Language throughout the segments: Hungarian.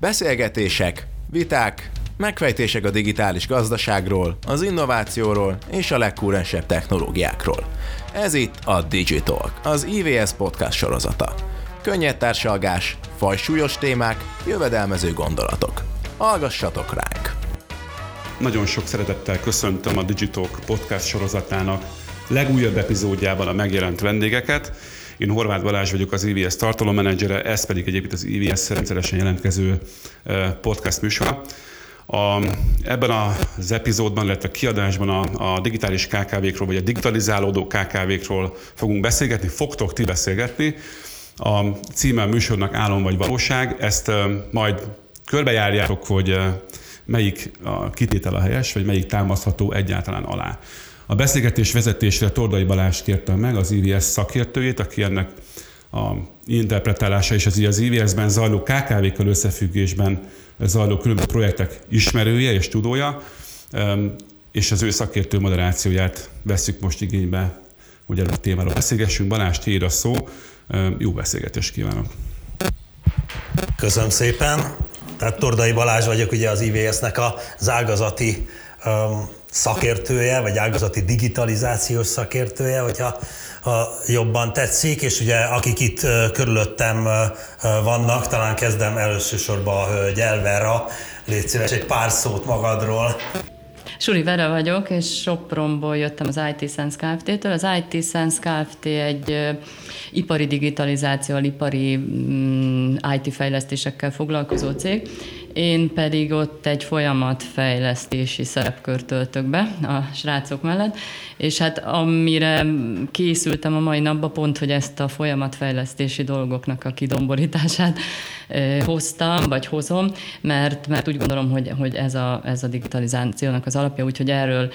Beszélgetések, viták, megfejtések a digitális gazdaságról, az innovációról és a legkúrensebb technológiákról. Ez itt a Digitalk, az IVS podcast sorozata. Könnyed társalgás, fajsúlyos témák, jövedelmező gondolatok. Hallgassatok ránk! Nagyon sok szeretettel köszöntöm a Digitalk podcast sorozatának legújabb epizódjában a megjelent vendégeket. Én Horváth Balázs vagyok, az IVS tartalommenedzsere, ez pedig egyébként az IVS rendszeresen jelentkező podcast műsor. A, ebben az epizódban, illetve kiadásban a, a digitális KKV-król, vagy a digitalizálódó KKV-król fogunk beszélgetni, fogtok ti beszélgetni. A címe a műsornak Álom vagy Valóság, ezt majd körbejárjátok, hogy melyik a kitétel a helyes, vagy melyik támasztható egyáltalán alá. A beszélgetés vezetésre Tordai Balázs kértem meg, az IVS szakértőjét, aki ennek a interpretálása és az, az IVS-ben zajló KKV-kkal összefüggésben zajló különböző projektek ismerője és tudója, és az ő szakértő moderációját veszük most igénybe, hogy erről a témáról beszélgessünk. Balázs, tiéd a szó, jó beszélgetést kívánok! Köszönöm szépen! Tehát Tordai Balázs vagyok, ugye az IVS-nek az ágazati szakértője, vagy ágazati digitalizációs szakértője, hogyha ha jobban tetszik, és ugye akik itt körülöttem vannak, talán kezdem elsősorban a hölgy Elvera, légy szíves egy pár szót magadról. Suri Vera vagyok, és Sopronból jöttem az IT Sense Kft-től. Az IT Sense Kft. egy ipari digitalizációval, ipari mm, IT fejlesztésekkel foglalkozó cég, én pedig ott egy folyamatfejlesztési szerepkört töltök be a srácok mellett, és hát amire készültem a mai napban pont, hogy ezt a folyamatfejlesztési dolgoknak a kidomborítását hoztam, vagy hozom, mert, mert úgy gondolom, hogy, hogy ez, a, ez a digitalizációnak az alapja, úgyhogy erről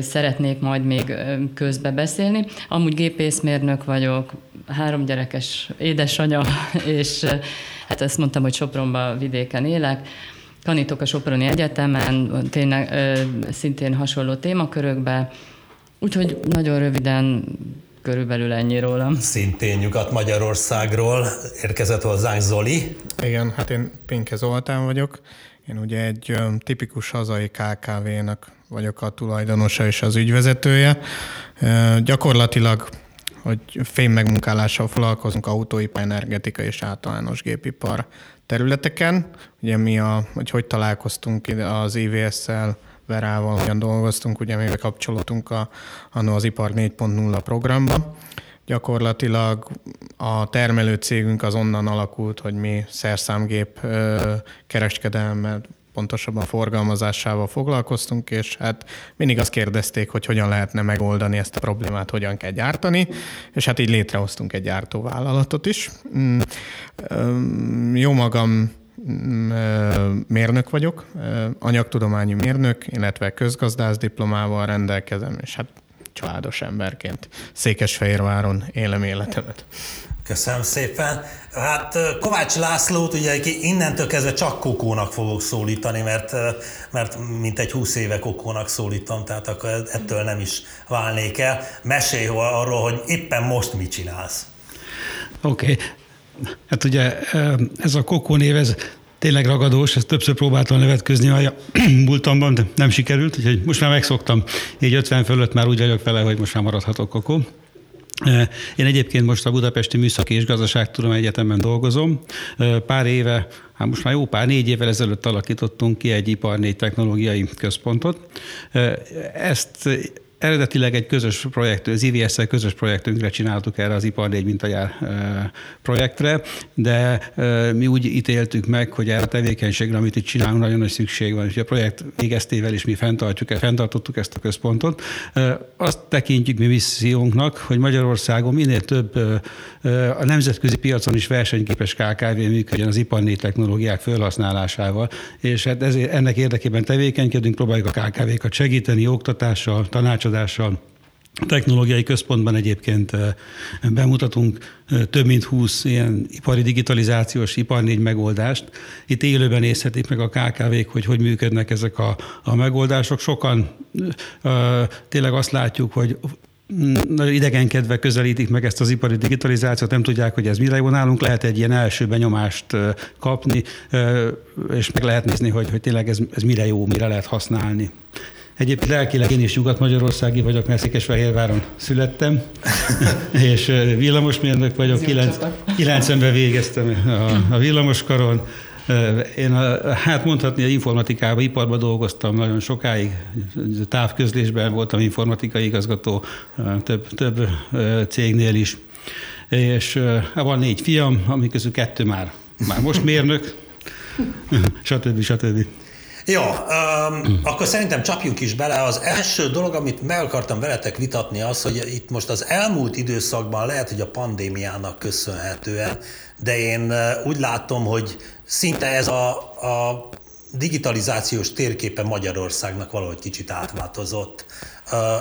szeretnék majd még közbe beszélni. Amúgy gépészmérnök vagyok, három gyerekes édesanya, és hát ezt mondtam, hogy Sopronban vidéken élek, tanítok a Soproni Egyetemen, tényleg szintén hasonló témakörökbe, úgyhogy nagyon röviden körülbelül ennyi rólam. Szintén Nyugat-Magyarországról érkezett hozzánk Zoli. Igen, hát én Pinke Zoltán vagyok. Én ugye egy tipikus hazai KKV-nak vagyok a tulajdonosa és az ügyvezetője. Gyakorlatilag hogy fém megmunkálással foglalkozunk autóipar, energetika és általános gépipar területeken. Ugye mi a, hogy hogy találkoztunk az IVS-szel, Verával, hogyan dolgoztunk, ugye mi bekapcsolódtunk a, az Ipar 4.0 programba. Gyakorlatilag a termelő cégünk az onnan alakult, hogy mi szerszámgép kereskedelmet pontosabban forgalmazásával foglalkoztunk, és hát mindig azt kérdezték, hogy hogyan lehetne megoldani ezt a problémát, hogyan kell gyártani, és hát így létrehoztunk egy gyártóvállalatot is. Mm, jó magam mérnök vagyok, anyagtudományi mérnök, illetve közgazdász diplomával rendelkezem, és hát családos emberként Székesfehérváron élem életemet. Köszönöm szépen. Hát Kovács Lászlót ugye innentől kezdve csak Kokónak fogok szólítani, mert, mert mint egy húsz éve Kokónak szólítom, tehát akkor ettől nem is válnék el. Mesélj arról, hogy éppen most mit csinálsz. Oké. Okay. Hát ugye ez a Kokó név, ez tényleg ragadós, ezt többször próbáltam nevetközni a múltamban, de nem sikerült, úgyhogy most már megszoktam. Így 50 fölött már úgy vagyok vele, hogy most már maradhatok Kokó. Én egyébként most a Budapesti Műszaki és Gazdaságtudomány Egyetemben dolgozom. Pár éve, hát most már jó pár, négy évvel ezelőtt alakítottunk ki egy ipar technológiai központot. Ezt Eredetileg egy közös projekt, az ivs közös projektünkre csináltuk erre az Ipar 4 mintajár projektre, de mi úgy ítéltük meg, hogy erre a tevékenységre, amit itt csinálunk, nagyon nagy szükség van. És a projekt végeztével is mi fenntartjuk, fenntartottuk ezt a központot. Azt tekintjük mi missziónknak, hogy Magyarországon minél több a nemzetközi piacon is versenyképes KKV működjön az ipar technológiák felhasználásával, és hát ezért ennek érdekében tevékenykedünk, próbáljuk a KKV-kat segíteni oktatással, tanács tanácsadással. A technológiai központban egyébként eh, bemutatunk eh, több mint 20 ilyen ipari digitalizációs ipar négy megoldást. Itt élőben nézhetik meg a KKV-k, hogy hogy működnek ezek a, a megoldások. Sokan ö, eh, tényleg azt látjuk, hogy idegenkedve közelítik meg ezt az ipari digitalizációt, nem tudják, hogy ez mire jó nálunk, lehet egy ilyen első benyomást kapni, és meg lehet nézni, hogy, hogy tényleg ez, ez mire jó, mire lehet használni. Egyébként lelkileg én is Nyugat-Magyarországi vagyok, mert Székesfehérváron születtem, és villamosmérnök vagyok, 90-ben végeztem a, a villamoskaron, én a, hát mondhatni, hogy informatikában, iparban dolgoztam nagyon sokáig, távközlésben voltam informatikai igazgató több, több cégnél is, és van négy fiam, amik közül kettő már, már most mérnök, stb. stb. Jó, um, akkor szerintem csapjunk is bele. Az első dolog, amit meg akartam veletek vitatni, az, hogy itt most az elmúlt időszakban lehet, hogy a pandémiának köszönhetően, de én úgy látom, hogy szinte ez a, a digitalizációs térképe Magyarországnak valahogy kicsit átváltozott.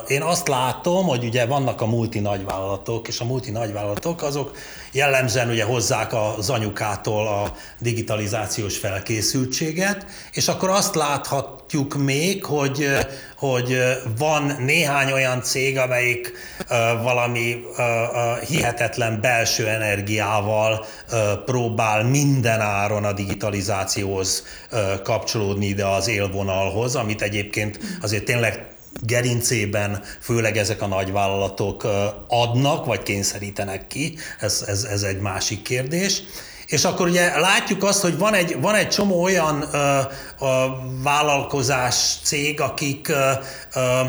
Én azt látom, hogy ugye vannak a multi nagyvállalatok, és a multi nagyvállalatok azok jellemzően ugye hozzák az anyukától a digitalizációs felkészültséget, és akkor azt láthatjuk még, hogy, hogy van néhány olyan cég, amelyik valami hihetetlen belső energiával próbál minden áron a digitalizációhoz kapcsolódni ide az élvonalhoz, amit egyébként azért tényleg gerincében főleg ezek a nagyvállalatok adnak, vagy kényszerítenek ki, ez, ez, ez egy másik kérdés. És akkor ugye látjuk azt, hogy van egy, van egy csomó olyan ö, ö, vállalkozás, cég, akik ö, ö,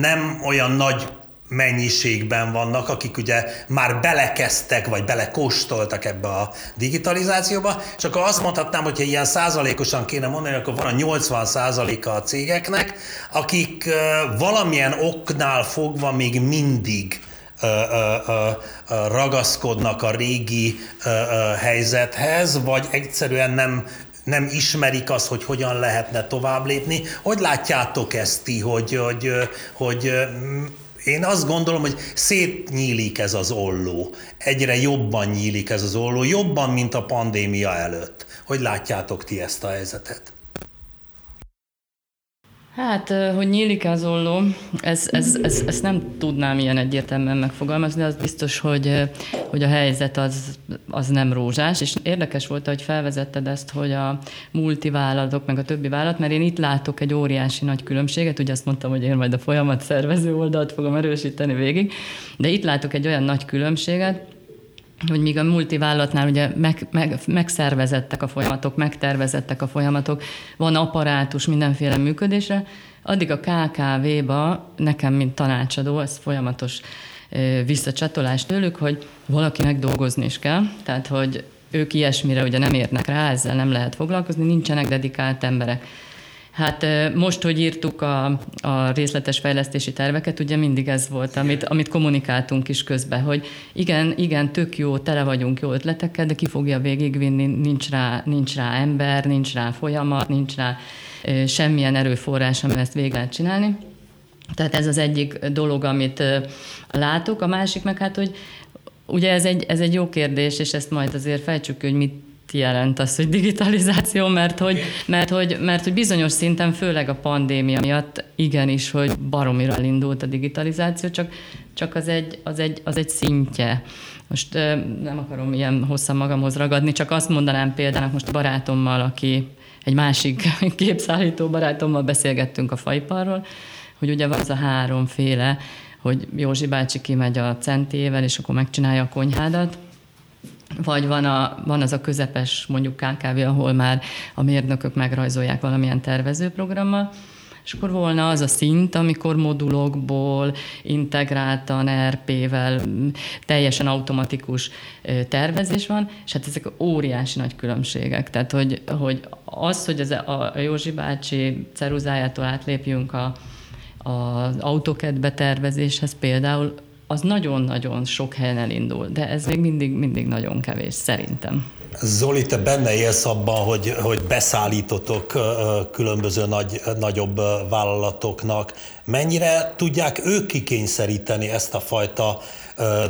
nem olyan nagy mennyiségben vannak, akik ugye már belekezdtek, vagy belekóstoltak ebbe a digitalizációba, és akkor azt mondhatnám, hogyha ilyen százalékosan kéne mondani, akkor van a 80 százaléka a cégeknek, akik valamilyen oknál fogva még mindig ragaszkodnak a régi helyzethez, vagy egyszerűen nem nem ismerik azt, hogy hogyan lehetne tovább lépni. Hogy látjátok ezt ti, hogy, hogy, hogy én azt gondolom, hogy szétnyílik ez az olló. Egyre jobban nyílik ez az olló, jobban, mint a pandémia előtt. Hogy látjátok ti ezt a helyzetet? Hát, hogy nyílik az olló, ez, ez, ez, ezt nem tudnám ilyen egyértelműen megfogalmazni, az biztos, hogy, hogy a helyzet az, az nem rózsás, és érdekes volt, hogy felvezetted ezt, hogy a multivállalatok, meg a többi vállalat, mert én itt látok egy óriási nagy különbséget, ugye azt mondtam, hogy én majd a folyamat szervező oldalt fogom erősíteni végig, de itt látok egy olyan nagy különbséget, hogy míg a multivállalatnál ugye meg, meg, megszervezettek a folyamatok, megtervezettek a folyamatok, van apparátus mindenféle működésre, addig a KKV-ba nekem, mint tanácsadó, ez folyamatos visszacsatolás tőlük, hogy valakinek dolgozni is kell, tehát hogy ők ilyesmire ugye nem érnek rá, ezzel nem lehet foglalkozni, nincsenek dedikált emberek. Hát most, hogy írtuk a, a részletes fejlesztési terveket, ugye mindig ez volt, amit, amit kommunikáltunk is közben, hogy igen, igen, tök jó, tele vagyunk jó ötletekkel, de ki fogja végigvinni, nincs rá, nincs rá ember, nincs rá folyamat, nincs rá semmilyen erőforrás, ami ezt végig lehet csinálni. Tehát ez az egyik dolog, amit látok. A másik meg hát, hogy ugye ez egy, ez egy jó kérdés, és ezt majd azért fejtsük, hogy mit jelent az, hogy digitalizáció, mert hogy, mert, hogy, mert hogy bizonyos szinten, főleg a pandémia miatt igenis, hogy baromira elindult a digitalizáció, csak, csak az, egy, az, egy, az egy szintje. Most nem akarom ilyen hosszan magamhoz ragadni, csak azt mondanám például most a barátommal, aki egy másik képszállító barátommal beszélgettünk a faiparról, hogy ugye van az a háromféle, hogy Józsi bácsi kimegy a centével, és akkor megcsinálja a konyhádat, vagy van, a, van az a közepes mondjuk KKV, ahol már a mérnökök megrajzolják valamilyen tervezőprogrammal, és akkor volna az a szint, amikor modulokból integráltan RP-vel teljesen automatikus tervezés van, és hát ezek óriási nagy különbségek. Tehát, hogy, hogy az, hogy az, a Józsi bácsi ceruzájától átlépjünk a, az AutoCAD betervezéshez például, az nagyon-nagyon sok helyen elindul, de ez még mindig, mindig nagyon kevés, szerintem. Zoli, te benne élsz abban, hogy, hogy beszállítotok különböző nagy, nagyobb vállalatoknak. Mennyire tudják ők kikényszeríteni ezt a fajta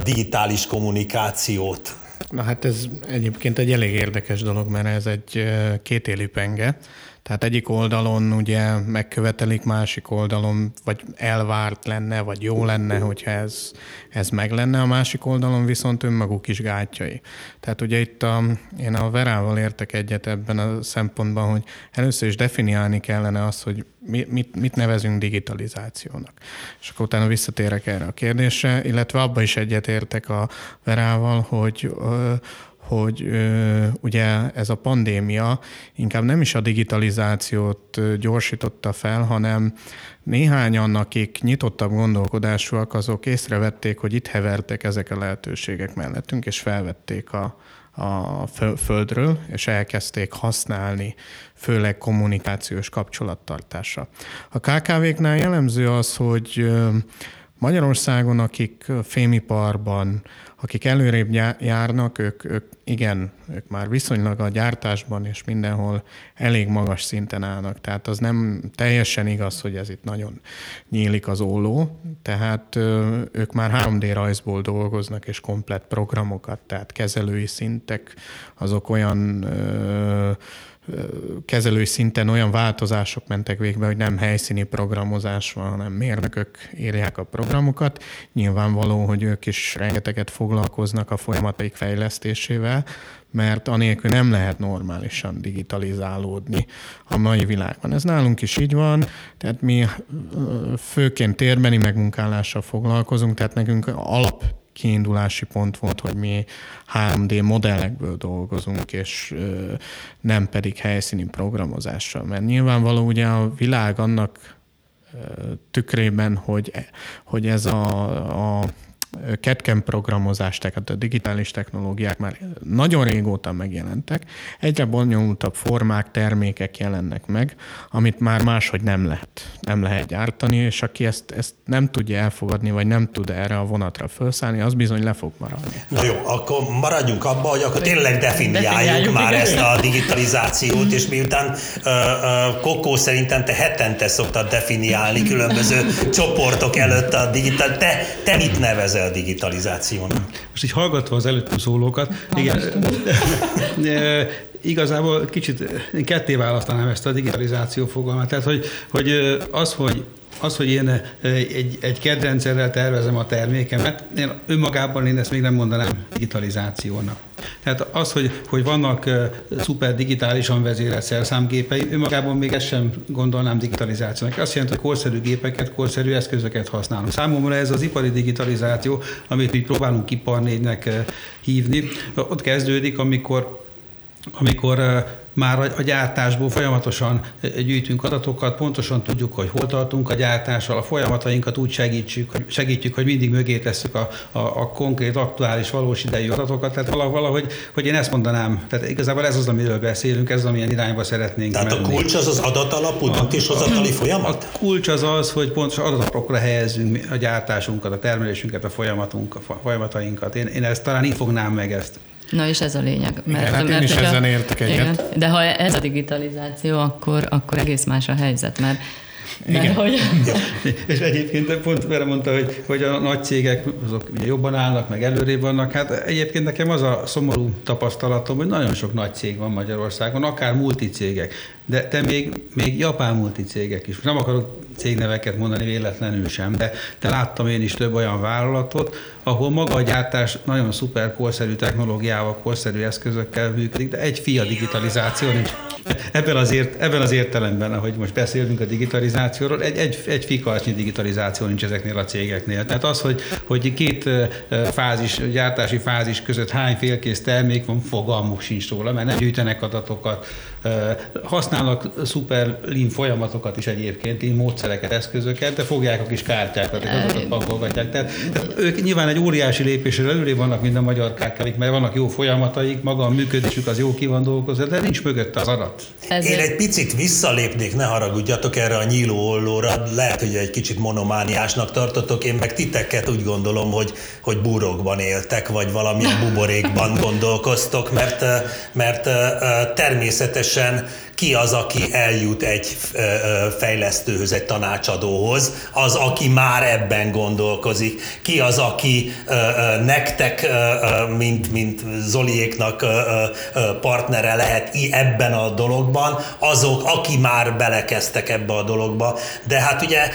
digitális kommunikációt? Na hát ez egyébként egy elég érdekes dolog, mert ez egy kétélű penge. Tehát egyik oldalon ugye megkövetelik, másik oldalon vagy elvárt lenne, vagy jó lenne, hogyha ez, ez meg lenne, a másik oldalon viszont önmaguk is gátjai. Tehát ugye itt a, én a Verával értek egyet ebben a szempontban, hogy először is definiálni kellene azt, hogy mit, mit nevezünk digitalizációnak. És akkor utána visszatérek erre a kérdésre, illetve abba is egyetértek a Verával, hogy hogy ö, ugye ez a pandémia inkább nem is a digitalizációt gyorsította fel, hanem néhányan, akik nyitottabb gondolkodásúak, azok észrevették, hogy itt hevertek ezek a lehetőségek mellettünk, és felvették a, a földről, és elkezdték használni, főleg kommunikációs kapcsolattartásra. A KKV-knál jellemző az, hogy Magyarországon, akik fémiparban, akik előrébb járnak, ők, ők igen, ők már viszonylag a gyártásban és mindenhol elég magas szinten állnak. Tehát az nem teljesen igaz, hogy ez itt nagyon nyílik az olló, tehát ők már 3D rajzból dolgoznak és komplett programokat, tehát kezelői szintek, azok olyan kezelői szinten olyan változások mentek végbe, hogy nem helyszíni programozás van, hanem mérnökök írják a programokat. Nyilvánvaló, hogy ők is rengeteget foglalkoznak a folyamataik fejlesztésével, mert anélkül nem lehet normálisan digitalizálódni a mai világban. Ez nálunk is így van, tehát mi főként térbeni megmunkálással foglalkozunk, tehát nekünk alap kiindulási pont volt, hogy mi 3D modellekből dolgozunk, és nem pedig helyszíni programozással. Mert nyilvánvaló ugye a világ annak tükrében, hogy, hogy ez a, a CAD-CAM programozás, tehát a digitális technológiák már nagyon régóta megjelentek, egyre bonyolultabb formák, termékek jelennek meg, amit már máshogy nem lehet, nem lehet gyártani, és aki ezt, ezt nem tudja elfogadni, vagy nem tud erre a vonatra felszállni, az bizony le fog maradni. Na jó, akkor maradjunk abba, hogy akkor tényleg definiáljuk, definiáljuk már igen. ezt a digitalizációt, és miután uh, uh, Kokó szerintem te hetente szoktad definiálni különböző csoportok előtt a digital, te, te mit nevezel? A digitalizációnak. Most így hallgatva az előttem szólókat, igen, igazából kicsit én ketté választanám ezt a digitalizáció fogalmát. Tehát, hogy, hogy az, hogy az, hogy én egy, egy kedrendszerrel tervezem a termékemet, én önmagában én ezt még nem mondanám digitalizációnak. Tehát az, hogy, hogy vannak uh, szuper digitálisan vezérelt szerszámgépei, önmagában még ezt sem gondolnám digitalizációnak. Azt jelenti, hogy korszerű gépeket, korszerű eszközöket használunk. Számomra ez az ipari digitalizáció, amit mi próbálunk ipar négynek uh, hívni, ott kezdődik, amikor amikor már a gyártásból folyamatosan gyűjtünk adatokat, pontosan tudjuk, hogy hol tartunk a gyártással, a folyamatainkat úgy segítsük, hogy segítjük, hogy mindig mögé tesszük a, a, a konkrét, aktuális, valós idejű adatokat. Tehát valahogy, hogy én ezt mondanám, tehát igazából ez az, amiről beszélünk, ez az, amilyen irányba szeretnénk Tehát menni. a kulcs az az adatalapú döntéshozatali folyamat? A kulcs az az, hogy pontosan adatokra helyezzünk a gyártásunkat, a termelésünket, a folyamatunk, a folyamatainkat. Én, én ezt talán így fognám meg ezt. Na és ez a lényeg. Mert, igen, hát mert én is ezen értek egyet. Igen, de ha ez a digitalizáció, akkor, akkor egész más a helyzet, mert igen. Mert hogy... és egyébként pont erre mondta, hogy, hogy a nagy cégek azok ugye jobban állnak, meg előrébb vannak. Hát egyébként nekem az a szomorú tapasztalatom, hogy nagyon sok nagy cég van Magyarországon, akár multicégek, de te még, még japán multicégek is. Nem akarok cégneveket mondani véletlenül sem, de, de láttam én is több olyan vállalatot, ahol maga a gyártás nagyon szuper korszerű technológiával, korszerű eszközökkel működik, de egy fia digitalizáció nincs. Ebben az, ért, ebben az értelemben, ahogy most beszélünk a digitalizációról, egy, egy, egy fikarcnyi digitalizáció nincs ezeknél a cégeknél. Tehát az, hogy, hogy két fázis, gyártási fázis között hány félkész termék van, fogalmuk sincs róla, mert nem gyűjtenek adatokat, használnak szuper lean folyamatokat is egyébként, lean módszereket, eszközöket, de fogják a kis kártyákat, és azokat pakolgatják. Tehát, tehát ők nyilván egy óriási lépésre előrébb vannak, mint a magyar kkv mert vannak jó folyamataik, maga a működésük az jó ki van dolgozva, de nincs mögött az adat. Ezért... Én egy picit visszalépnék, ne haragudjatok erre a nyíló ollóra, lehet, hogy egy kicsit monomániásnak tartotok, én meg titeket úgy gondolom, hogy, hogy búrokban éltek, vagy valamilyen buborékban gondolkoztok, mert, mert természetesen ki az, aki eljut egy fejlesztőhöz, egy tanácsadóhoz, az, aki már ebben gondolkozik. Ki az, aki ö, nektek, mint, mint Zoliéknak partnere lehet ebben a dologban, azok, aki már belekezdtek ebbe a dologba. De hát ugye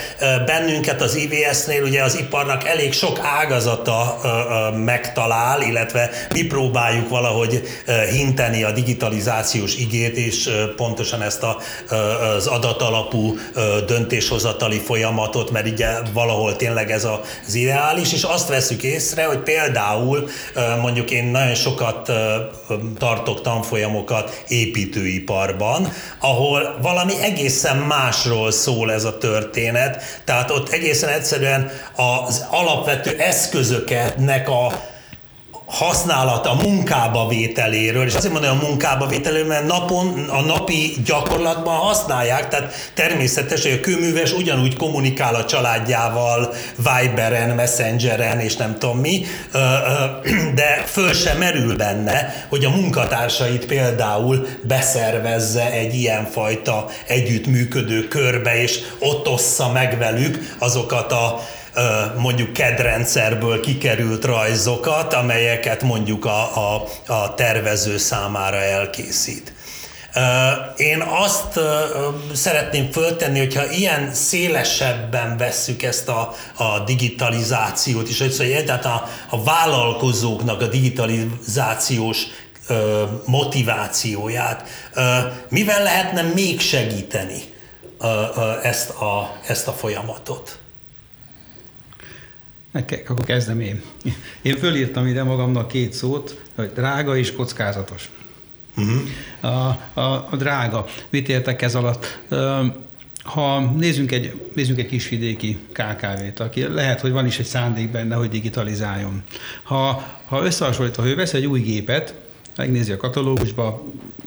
bennünket az IVS-nél ugye az iparnak elég sok ágazata megtalál, illetve mi próbáljuk valahogy hinteni a digitalizációs igét, és pontosan ezt a, az adatalapú döntéshozatali folyamatot, mert ugye valahol tényleg ez az ideális, és azt veszük észre, hogy például mondjuk én nagyon sokat tartok tanfolyamokat építőiparban, ahol valami egészen másról szól ez a történet, tehát ott egészen egyszerűen az alapvető eszközöknek a használata, a munkába vételéről, és azért mondom a munkába vételéről, mert napon, a napi gyakorlatban használják, tehát természetes, hogy a kőműves ugyanúgy kommunikál a családjával, Viberen, Messengeren, és nem tudom mi, de föl sem merül benne, hogy a munkatársait például beszervezze egy ilyenfajta együttműködő körbe, és ott ossza meg velük azokat a mondjuk kedrendszerből kikerült rajzokat, amelyeket mondjuk a, a, a tervező számára elkészít. Én azt szeretném föltenni, hogyha ilyen szélesebben vesszük ezt a, a digitalizációt, és hogy egyáltalán a, a vállalkozóknak a digitalizációs motivációját, mivel lehetne még segíteni ezt a, ezt a folyamatot? Akkor kezdem én. Én fölírtam ide magamnak két szót, hogy drága és kockázatos. Uh-huh. A, a, a drága. Mit értek ez alatt? Ha nézzünk egy, nézzünk egy kisvidéki KKV-t, aki lehet, hogy van is egy szándék benne, hogy digitalizáljon. Ha, ha összehasonlítva, ha ő vesz egy új gépet, megnézi a katalógusba,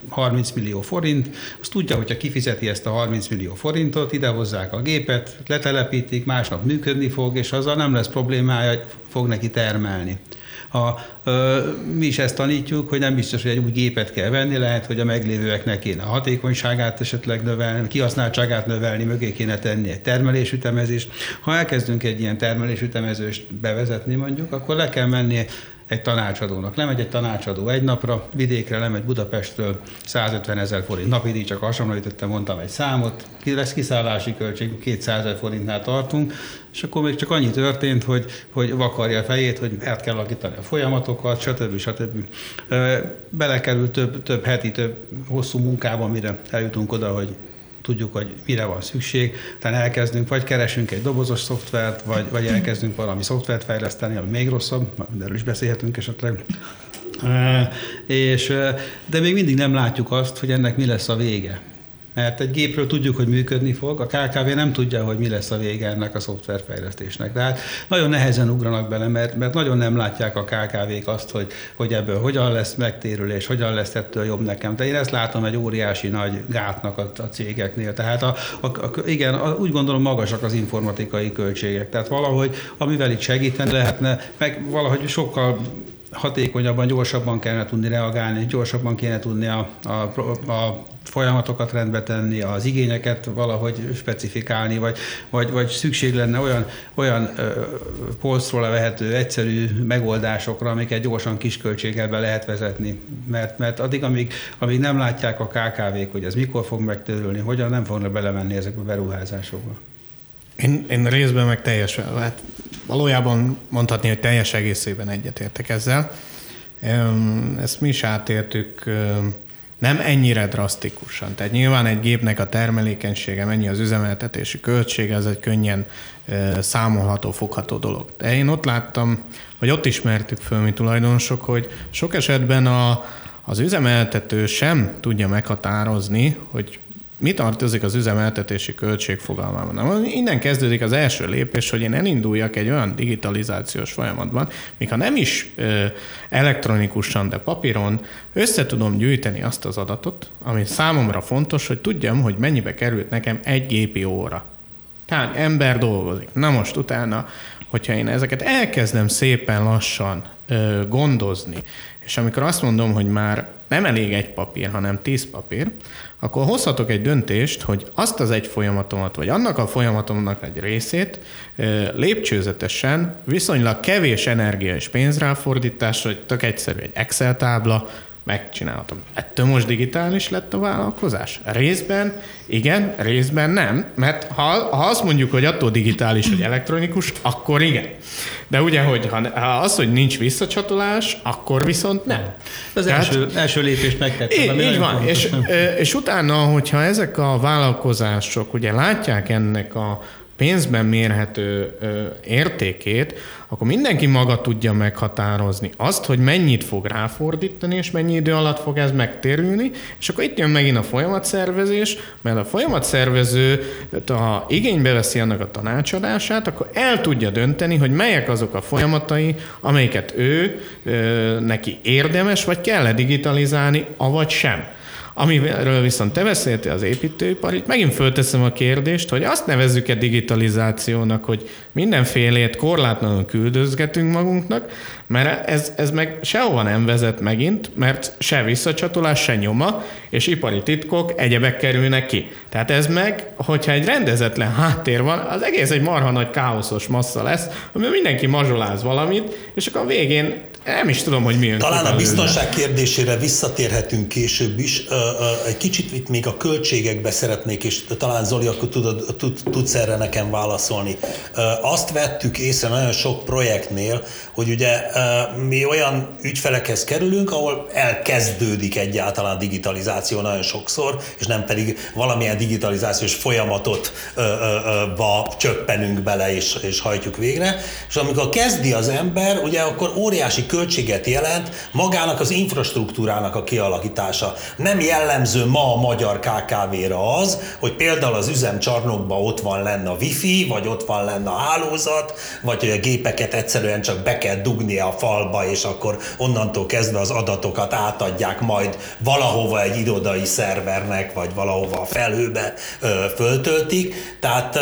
30 millió forint, azt tudja, hogyha kifizeti ezt a 30 millió forintot, idehozzák a gépet, letelepítik, másnap működni fog, és azzal nem lesz problémája, fog neki termelni. Ha ö, mi is ezt tanítjuk, hogy nem biztos, hogy egy új gépet kell venni, lehet, hogy a meglévőeknek kéne a hatékonyságát esetleg növelni, kihasználtságát növelni, mögé kéne tenni egy termelésütemezést. Ha elkezdünk egy ilyen termelésütemezést bevezetni mondjuk, akkor le kell menni egy tanácsadónak. Lemegy egy tanácsadó egy napra, vidékre lemegy Budapestről 150 ezer forint napi díj, csak hasonlítottam, mondtam egy számot, lesz kiszállási költség, 200 ezer forintnál tartunk, és akkor még csak annyi történt, hogy, hogy vakarja a fejét, hogy át kell alakítani a folyamatokat, stb. stb. Belekerül több, több heti, több hosszú munkában, mire eljutunk oda, hogy tudjuk, hogy mire van szükség, tehát elkezdünk, vagy keresünk egy dobozos szoftvert, vagy, vagy elkezdünk valami szoftvert fejleszteni, ami még rosszabb, erről is beszélhetünk esetleg. És, de még mindig nem látjuk azt, hogy ennek mi lesz a vége. Mert egy gépről tudjuk, hogy működni fog, a KKV nem tudja, hogy mi lesz a vége ennek a szoftverfejlesztésnek. Tehát nagyon nehezen ugranak bele, mert, mert nagyon nem látják a KKV-k azt, hogy, hogy ebből hogyan lesz megtérülés, hogyan lesz ettől jobb nekem. De én ezt látom egy óriási nagy gátnak a, a cégeknél. Tehát a, a, a, igen, a, úgy gondolom magasak az informatikai költségek. Tehát valahogy, amivel itt segíteni lehetne, meg valahogy sokkal hatékonyabban, gyorsabban kellene tudni reagálni, gyorsabban kéne tudni a, a, a folyamatokat rendbe tenni, az igényeket valahogy specifikálni, vagy, vagy, vagy szükség lenne olyan, olyan polcról levehető egyszerű megoldásokra, amiket gyorsan kisköltséggel be lehet vezetni. Mert, mert addig, amíg, amíg nem látják a KKV-k, hogy ez mikor fog megtörülni, hogyan nem fognak belemenni ezekbe a beruházásokba. Én, én részben meg teljes, hát valójában mondhatni, hogy teljes egészében egyetértek ezzel. Ezt mi is átértük nem ennyire drasztikusan. Tehát nyilván egy gépnek a termelékenysége, mennyi az üzemeltetési költsége, ez egy könnyen számolható, fogható dolog. De én ott láttam, hogy ott ismertük föl mi tulajdonosok, hogy sok esetben a, az üzemeltető sem tudja meghatározni, hogy mi tartozik az üzemeltetési költség fogalmában? Na, innen kezdődik az első lépés, hogy én elinduljak egy olyan digitalizációs folyamatban, míg ha nem is ö, elektronikusan, de papíron össze tudom gyűjteni azt az adatot, ami számomra fontos, hogy tudjam, hogy mennyibe került nekem egy gépi óra. Tehát ember dolgozik. Na most utána, hogyha én ezeket elkezdem szépen lassan ö, gondozni, és amikor azt mondom, hogy már nem elég egy papír, hanem tíz papír, akkor hozhatok egy döntést, hogy azt az egy folyamatomat, vagy annak a folyamatomnak egy részét lépcsőzetesen, viszonylag kevés energia és pénzráfordításra, tök egyszerű egy Excel tábla, megcsinálhatom. Ettől most digitális lett a vállalkozás? Részben igen, részben nem, mert ha, ha azt mondjuk, hogy attól digitális, hogy elektronikus, akkor igen. De ugye, hogy ha, ha az, hogy nincs visszacsatolás, akkor viszont nem. Az Tehát, első, első lépést megtettem. Így, így van, és, és utána, hogyha ezek a vállalkozások ugye látják ennek a pénzben mérhető értékét, akkor mindenki maga tudja meghatározni azt, hogy mennyit fog ráfordítani, és mennyi idő alatt fog ez megtérülni, és akkor itt jön megint a folyamatszervezés, mert a folyamatszervező, ha igénybe veszi annak a tanácsadását, akkor el tudja dönteni, hogy melyek azok a folyamatai, amelyeket ő neki érdemes, vagy kell-e digitalizálni, avagy sem. Amiről viszont te beszéltél az építőipar, itt megint fölteszem a kérdést, hogy azt nevezzük-e digitalizációnak, hogy mindenfélét korlátlanul küldözgetünk magunknak, mert ez, ez meg sehova nem vezet megint, mert se visszacsatolás, se nyoma, és ipari titkok, egyebek kerülnek ki. Tehát ez meg, hogyha egy rendezetlen háttér van, az egész egy marha nagy káoszos massza lesz, amiben mindenki mazsoláz valamit, és akkor a végén nem is tudom, hogy milyen. Talán a biztonság kérdésére visszatérhetünk később is. Egy kicsit itt még a költségekbe szeretnék, és talán Zoli, akkor tudod, tud, tudsz erre nekem válaszolni. Azt vettük észre nagyon sok projektnél, hogy ugye mi olyan ügyfelekhez kerülünk, ahol elkezdődik egyáltalán a digitalizáció nagyon sokszor, és nem pedig valamilyen digitalizációs folyamatot ba csöppenünk bele és, és hajtjuk végre. És amikor kezdi az ember, ugye akkor óriási költséget jelent magának az infrastruktúrának a kialakítása. Nem jellemző ma a magyar KKV-ra az, hogy például az üzemcsarnokban ott van lenne a wifi, vagy ott van lenne a hálózat, vagy hogy a gépeket egyszerűen csak be kell dugnia a falba, és akkor onnantól kezdve az adatokat átadják majd valahova egy irodai szervernek, vagy valahova a felhőbe föltöltik. Tehát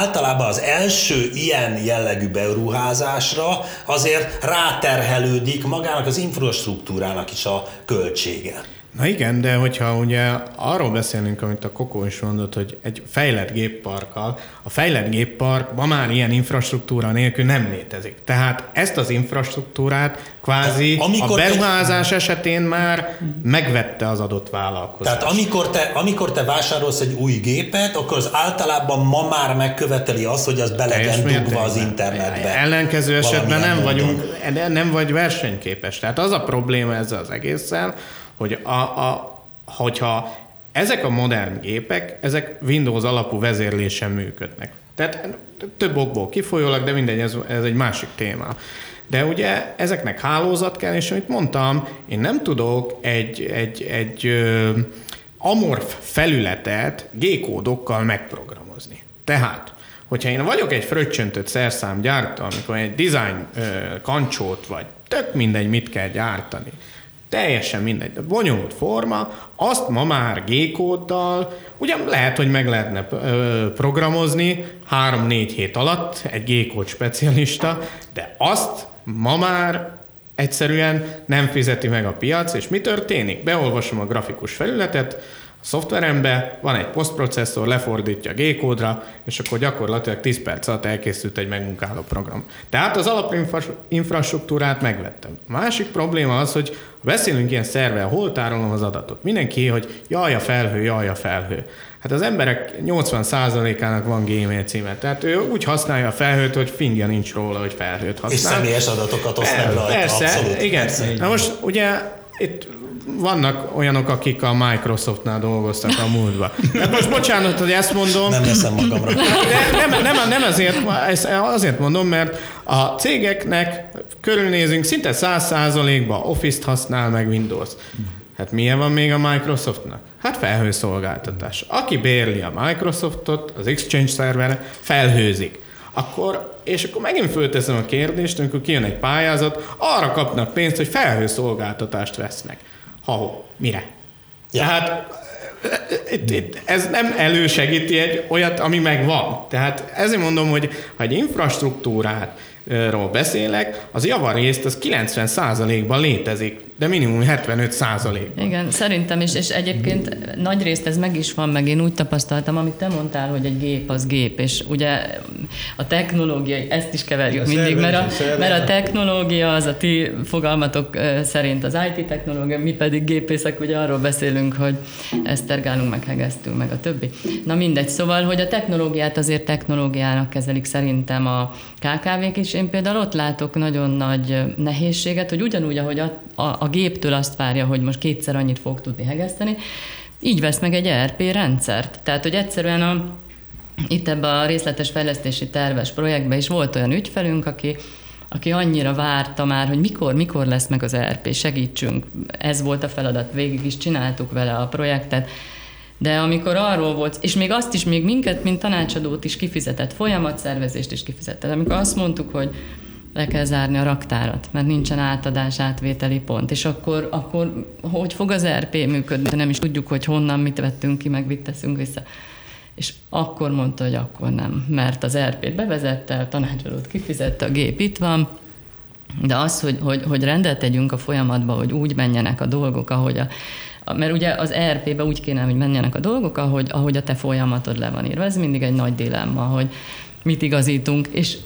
általában az első ilyen jellegű beruházásra azért ráterhel növelődik magának az infrastruktúrának is a költsége. Na igen, de hogyha ugye arról beszélünk, amit a Kokó is mondott, hogy egy fejlett gépparkkal, a fejlett géppark ma már ilyen infrastruktúra nélkül nem létezik. Tehát ezt az infrastruktúrát kvázi amikor a beruházás te... esetén már megvette az adott vállalkozás. Tehát amikor te, amikor te vásárolsz egy új gépet, akkor az általában ma már megköveteli azt, hogy az be legyen dugva az internetbe. Ellenkező esetben nem vagyunk, nem vagy versenyképes. Tehát az a probléma ezzel az egésszel, hogy a, a, hogyha ezek a modern gépek, ezek Windows alapú vezérlésen működnek. Tehát több okból kifolyólag, de mindegy, ez, ez egy másik téma. De ugye ezeknek hálózat kell, és amit mondtam, én nem tudok egy, egy, egy ö, amorf felületet G-kódokkal megprogramozni. Tehát, hogyha én vagyok egy fröccsöntött szerszámgyártó, amikor egy design ö, kancsót, vagy tök mindegy, mit kell gyártani, teljesen mindegy, de bonyolult forma, azt ma már G-kóddal, ugyan lehet, hogy meg lehetne programozni 3-4 hét alatt egy G-kód specialista, de azt ma már egyszerűen nem fizeti meg a piac, és mi történik? Beolvasom a grafikus felületet, a szoftverembe, van egy posztprocesszor, lefordítja a G-kódra, és akkor gyakorlatilag 10 perc alatt elkészült egy megmunkáló program. Tehát az alapinfrastruktúrát megvettem. A másik probléma az, hogy beszélünk ilyen szervel, hol tárolom az adatot. Mindenki, hogy jaj a felhő, jaj a felhő. Hát az emberek 80%-ának van Gmail címe. Tehát ő úgy használja a felhőt, hogy fingja nincs róla, hogy felhőt használ. És személyes adatokat oszt meg rajta. Persze, abszolút. igen. Persze. Na most ugye itt vannak olyanok, akik a Microsoftnál dolgoztak a múltban. Hát most bocsánat, hogy ezt mondom. Nem veszem magamra. De nem, nem, nem azért, ezt azért mondom, mert a cégeknek körülnézünk, szinte száz százalékban Office-t használ meg Windows. Hát milyen van még a Microsoftnak? Hát felhőszolgáltatás. Aki bérli a Microsoftot, az Exchange szerverre, felhőzik. Akkor, és akkor megint fölteszem a kérdést, amikor kijön egy pályázat, arra kapnak pénzt, hogy felhőszolgáltatást vesznek. Ha, mire? Ja. Tehát itt, itt, ez nem elősegíti egy olyat, ami megvan. Tehát ezért mondom, hogy ha egy infrastruktúrát ról beszélek, az javarészt az 90%-ban létezik, de minimum 75%-ban. Igen, szerintem is, és egyébként nagy részt ez meg is van, meg én úgy tapasztaltam, amit te mondtál, hogy egy gép az gép, és ugye a technológia, ezt is keverjük A mindig, mert a, mert a technológia az a ti fogalmatok szerint az IT technológia, mi pedig gépészek, ugye arról beszélünk, hogy esztergálunk, meg hegesztünk, meg a többi. Na mindegy, szóval, hogy a technológiát azért technológiának kezelik szerintem a KKV-k is. Én például ott látok nagyon nagy nehézséget, hogy ugyanúgy, ahogy a, a, a géptől azt várja, hogy most kétszer annyit fog tudni hegeszteni, így vesz meg egy ERP rendszert. Tehát, hogy egyszerűen a, itt ebben a részletes fejlesztési terves projektben is volt olyan ügyfelünk, aki aki annyira várta már, hogy mikor, mikor lesz meg az ERP, segítsünk. Ez volt a feladat, végig is csináltuk vele a projektet. De amikor arról volt, és még azt is, még minket, mint tanácsadót is kifizetett, folyamatszervezést is kifizetett, amikor azt mondtuk, hogy le kell zárni a raktárat, mert nincsen átadás, átvételi pont. És akkor, akkor hogy fog az RP működni? Nem is tudjuk, hogy honnan mit vettünk ki, meg mit teszünk vissza. És akkor mondta, hogy akkor nem, mert az RP-t bevezette, a tanácsadót kifizette, a gép itt van, de az, hogy, hogy, hogy rendet tegyünk a folyamatba, hogy úgy menjenek a dolgok, ahogy a, mert ugye az ERP-be úgy kéne, hogy menjenek a dolgok, ahogy, ahogy a te folyamatod le van írva. Ez mindig egy nagy dilemma, hogy mit igazítunk, és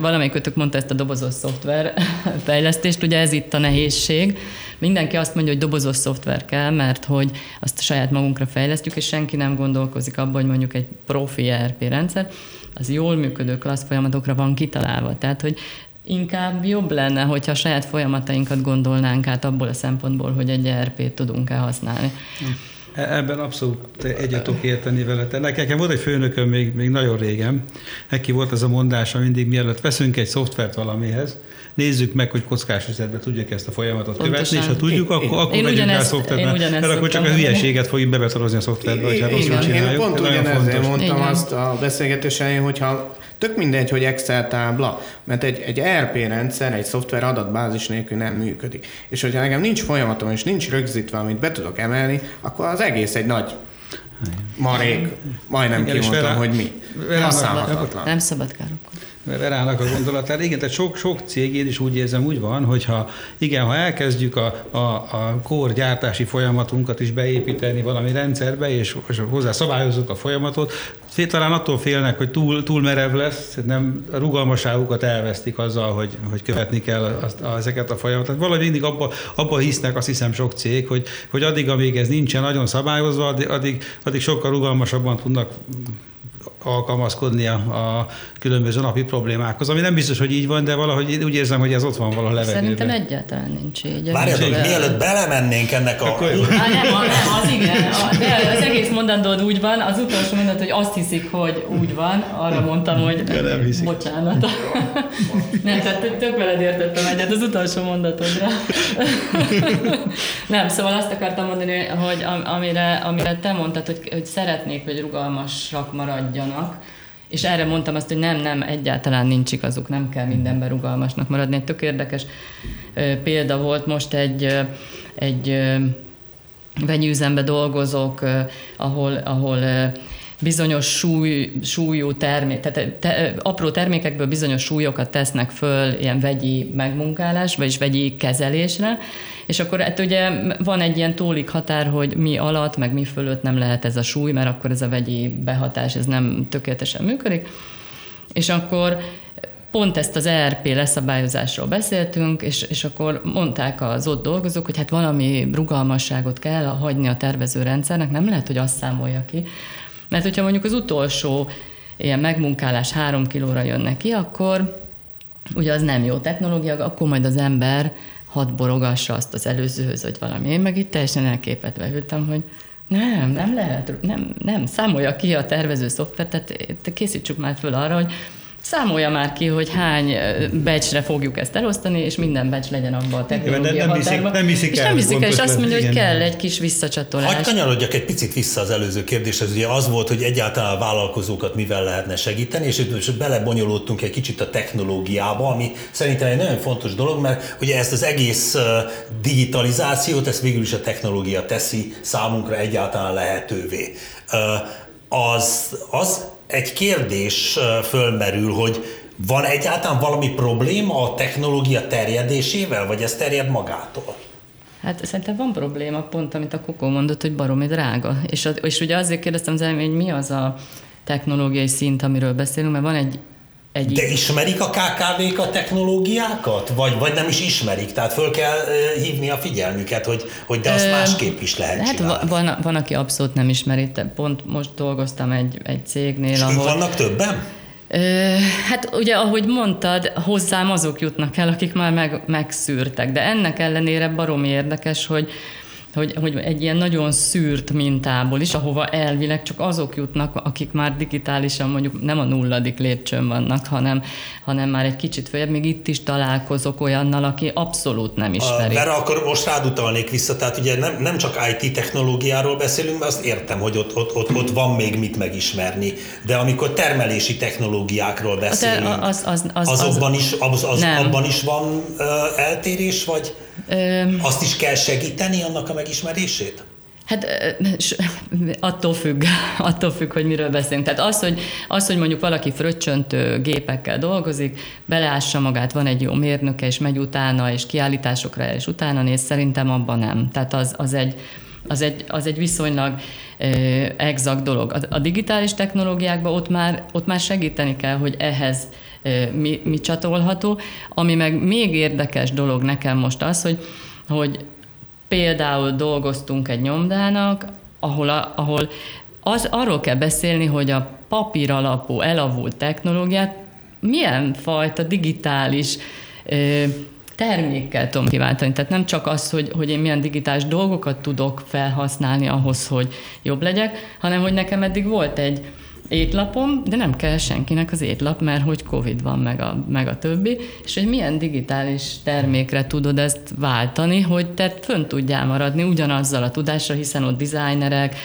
valamelyikőtök mondta ezt a dobozos szoftver fejlesztést, ugye ez itt a nehézség. Mindenki azt mondja, hogy dobozos szoftver kell, mert hogy azt saját magunkra fejlesztjük, és senki nem gondolkozik abban, hogy mondjuk egy profi ERP rendszer, az jól működő klassz folyamatokra van kitalálva. Tehát, hogy inkább jobb lenne, hogyha a saját folyamatainkat gondolnánk át abból a szempontból, hogy egy ERP-t tudunk-e használni. E- ebben abszolút egyet tudok érteni vele. Nekem volt egy főnököm még, még nagyon régen, neki volt ez a mondása mindig, mielőtt veszünk egy szoftvert valamihez, nézzük meg, hogy kockás üzletben tudjuk ezt a folyamatot Pontosan. követni, és ha tudjuk, én, akkor, akkor megyünk rá a szoftverben, mert akkor csak a hülyeséget fogjuk bebetorozni a szoftverbe, hogyha rosszul csináljuk. Én pont ugyanezért mondtam Igen. azt a beszélgetés elején, hogyha Tök mindegy, hogy Excel tábla, mert egy, egy ERP rendszer, egy szoftver adatbázis nélkül nem működik. És hogyha nekem nincs folyamatom, és nincs rögzítve, amit be tudok emelni, akkor az egész egy nagy marék, majdnem Igen, kimondtam, hogy mi. Használhatatlan. Nem szabad károkkodni. Verának a gondolatára. Igen, tehát sok, sok cég, én is úgy érzem, úgy van, hogyha igen, ha elkezdjük a, a, a kor gyártási folyamatunkat is beépíteni valami rendszerbe, és, és hozzá szabályozzuk a folyamatot, talán attól félnek, hogy túl, túl merev lesz, nem a rugalmaságukat elvesztik azzal, hogy, hogy követni kell azt, a, ezeket a folyamatokat. Valahogy mindig abba, abba hisznek, azt hiszem sok cég, hogy, hogy addig, amíg ez nincsen nagyon szabályozva, addig, addig, addig sokkal rugalmasabban tudnak alkalmazkodni a, a különböző napi problémákhoz, ami nem biztos, hogy így van, de valahogy úgy érzem, hogy ez ott van valahol levegőben. Szerintem egyáltalán nincs így. Várjatok, de... mielőtt belemennénk ennek a... Akkor Á, nem, nem, az igen. De az egész mondandód úgy van, az utolsó mondat, hogy azt hiszik, hogy úgy van, arra mondtam, hogy de nem hiszik. bocsánat. nem, tehát tök veled értettem egyet az utolsó mondatodra. nem, szóval azt akartam mondani, hogy amire, amire te mondtad, hogy, hogy szeretnék, hogy rugalmasak maradjanak, vannak, és erre mondtam azt, hogy nem, nem, egyáltalán nincs igazuk, nem kell mindenben rugalmasnak maradni. Egy tök érdekes példa volt most egy, egy vegyűzembe dolgozók, ahol, ahol bizonyos súly, súlyú termék, tehát te, apró termékekből bizonyos súlyokat tesznek föl ilyen vegyi megmunkálás, vagyis vegyi kezelésre, és akkor hát ugye van egy ilyen tólik határ, hogy mi alatt, meg mi fölött nem lehet ez a súly, mert akkor ez a vegyi behatás, ez nem tökéletesen működik. És akkor pont ezt az ERP leszabályozásról beszéltünk, és, és akkor mondták az ott dolgozók, hogy hát valami rugalmasságot kell hagyni a tervező rendszernek, nem lehet, hogy azt számolja ki. Mert hogyha mondjuk az utolsó ilyen megmunkálás három kilóra jön neki, akkor ugye az nem jó technológia, akkor majd az ember hadd borogassa azt az előzőhöz, hogy valami. Én meg itt teljesen elképetve ültem, hogy nem, nem lehet, nem, nem, számolja ki a tervező szoftvert, tehát készítsük már föl arra, hogy Számolja már ki, hogy hány becsre fogjuk ezt elosztani, és minden becs legyen abban a technológia nem, nem hiszik, nem hiszik és el, nem hiszik el, és azt mondja, hogy kell egy kis visszacsatolás. Hagy kanyarodjak egy picit vissza az előző kérdéshez. Ugye az volt, hogy egyáltalán a vállalkozókat mivel lehetne segíteni, és most belebonyolódtunk egy kicsit a technológiába, ami szerintem egy nagyon fontos dolog, mert ugye ezt az egész digitalizációt, ezt végül is a technológia teszi számunkra egyáltalán lehetővé. Az, az egy kérdés fölmerül, hogy van egyáltalán valami probléma a technológia terjedésével, vagy ez terjed magától? Hát szerintem van probléma, pont amit a Kokó mondott, hogy baromi drága. És, és ugye azért kérdeztem az elmény, hogy mi az a technológiai szint, amiről beszélünk, mert van egy egy... De ismerik a KKV-k a technológiákat? Vagy, vagy nem is ismerik? Tehát föl kell hívni a figyelmüket, hogy, hogy de azt másképp is lehet hát csinálni. Van, van, aki abszolút nem ismeri. Pont most dolgoztam egy, egy cégnél, És ahol... vannak többen? Hát ugye, ahogy mondtad, hozzám azok jutnak el, akik már meg, megszűrtek, de ennek ellenére baromi érdekes, hogy hogy, hogy egy ilyen nagyon szűrt mintából is, ahova elvileg csak azok jutnak, akik már digitálisan mondjuk nem a nulladik lépcsőn vannak, hanem, hanem már egy kicsit följebb, még itt is találkozok olyannal, aki abszolút nem ismeri. Vera, akkor most rád utalnék vissza, tehát ugye nem, nem csak IT technológiáról beszélünk, mert azt értem, hogy ott, ott, ott, ott van még mit megismerni, de amikor termelési technológiákról beszélünk, az, az, az, azokban is, az, az, abban is van uh, eltérés, vagy? Azt is kell segíteni annak a megismerését? Hát attól függ, attól függ, hogy miről beszélünk. Tehát az, hogy, az, hogy mondjuk valaki fröccsöntő gépekkel dolgozik, beleássa magát, van egy jó mérnöke, és megy utána, és kiállításokra és utána néz, szerintem abban nem. Tehát az, az egy, az egy, az egy viszonylag eh, exakt dolog. A, a digitális technológiákban ott már, ott már segíteni kell, hogy ehhez mi, mi csatolható. Ami meg még érdekes dolog nekem most az, hogy, hogy például dolgoztunk egy nyomdának, ahol, a, ahol az, arról kell beszélni, hogy a papír alapú elavult technológiát milyen fajta digitális ö, termékkel tudom kiváltani. Tehát nem csak az, hogy, hogy én milyen digitális dolgokat tudok felhasználni ahhoz, hogy jobb legyek, hanem hogy nekem eddig volt egy, étlapom, de nem kell senkinek az étlap, mert hogy Covid van, meg a, meg a többi, és hogy milyen digitális termékre tudod ezt váltani, hogy te fönn tudjál maradni ugyanazzal a tudással, hiszen ott designerek,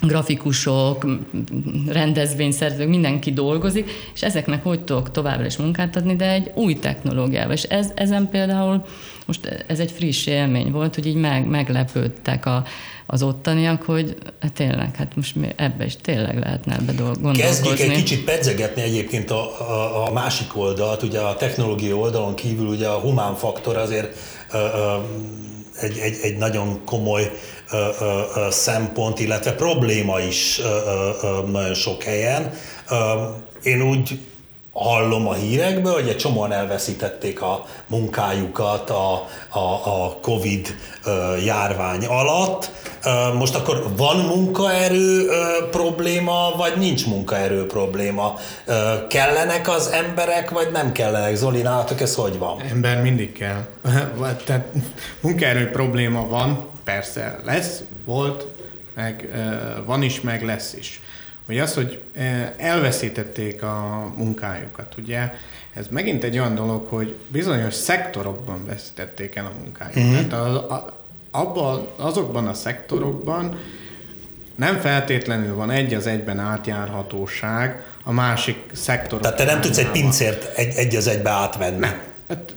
grafikusok, rendezvényszerzők, mindenki dolgozik, és ezeknek hogy tudok továbbra is munkát adni, de egy új technológiával. És ez, ezen például, most ez egy friss élmény volt, hogy így meg, meglepődtek a, az ottaniak, hogy hát tényleg, hát most ebbe is tényleg lehetne ebbe gondolkozni. Kezdjük egy kicsit pedzegetni egyébként a, a, a másik oldalt, ugye a technológiai oldalon kívül ugye a humán faktor azért ö, ö, egy, egy, egy nagyon komoly szempont, illetve probléma is nagyon sok helyen. Én úgy hallom a hírekből, hogy egy csomóan elveszítették a munkájukat a, a, a Covid járvány alatt. Most akkor van munkaerő probléma, vagy nincs munkaerő probléma? Kellenek az emberek, vagy nem kellenek? Zoli, nálatok ez hogy van? Ember mindig kell. Tehát munkaerő probléma van, persze lesz, volt, meg van is, meg lesz is hogy az, hogy elveszítették a munkájukat, ugye, ez megint egy olyan dolog, hogy bizonyos szektorokban veszítették el a munkájukat. Mm-hmm. Tehát az, a, abban, azokban a szektorokban nem feltétlenül van egy az egyben átjárhatóság a másik szektor. Tehát te nem tudsz egy pincért egy, egy az egybe átvenni. Nem. Hát,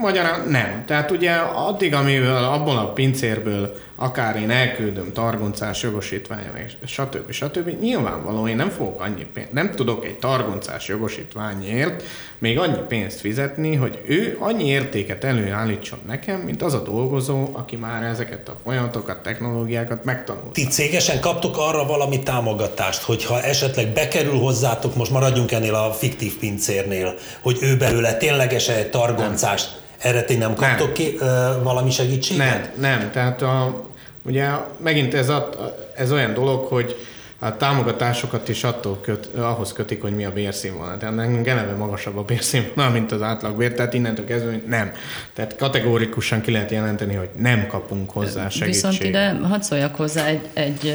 magyarán nem. Tehát ugye addig, amivel abból a pincérből akár én elküldöm targoncás jogosítványom, és stb. stb. Nyilvánvaló, én nem fogok annyi pénzt, nem tudok egy targoncás jogosítványért még annyi pénzt fizetni, hogy ő annyi értéket előállítson nekem, mint az a dolgozó, aki már ezeket a folyamatokat, technológiákat megtanult. Ti cégesen kaptok arra valami támogatást, hogyha esetleg bekerül hozzátok, most maradjunk ennél a fiktív pincérnél, hogy ő belőle ténylegesen egy targoncást, nem. erre ti nem kaptok nem. ki ö, valami segítséget? Nem, nem. Tehát a, Ugye megint ez, a, ez olyan dolog, hogy a támogatásokat is attól köt, ahhoz kötik, hogy mi a bérszínvonal. Tehát nekünk eleve magasabb a bérszínvonal, mint az átlagbér, tehát innentől kezdve nem. Tehát kategórikusan ki lehet jelenteni, hogy nem kapunk hozzá segítséget. Viszont ide hadd szóljak hozzá egy, egy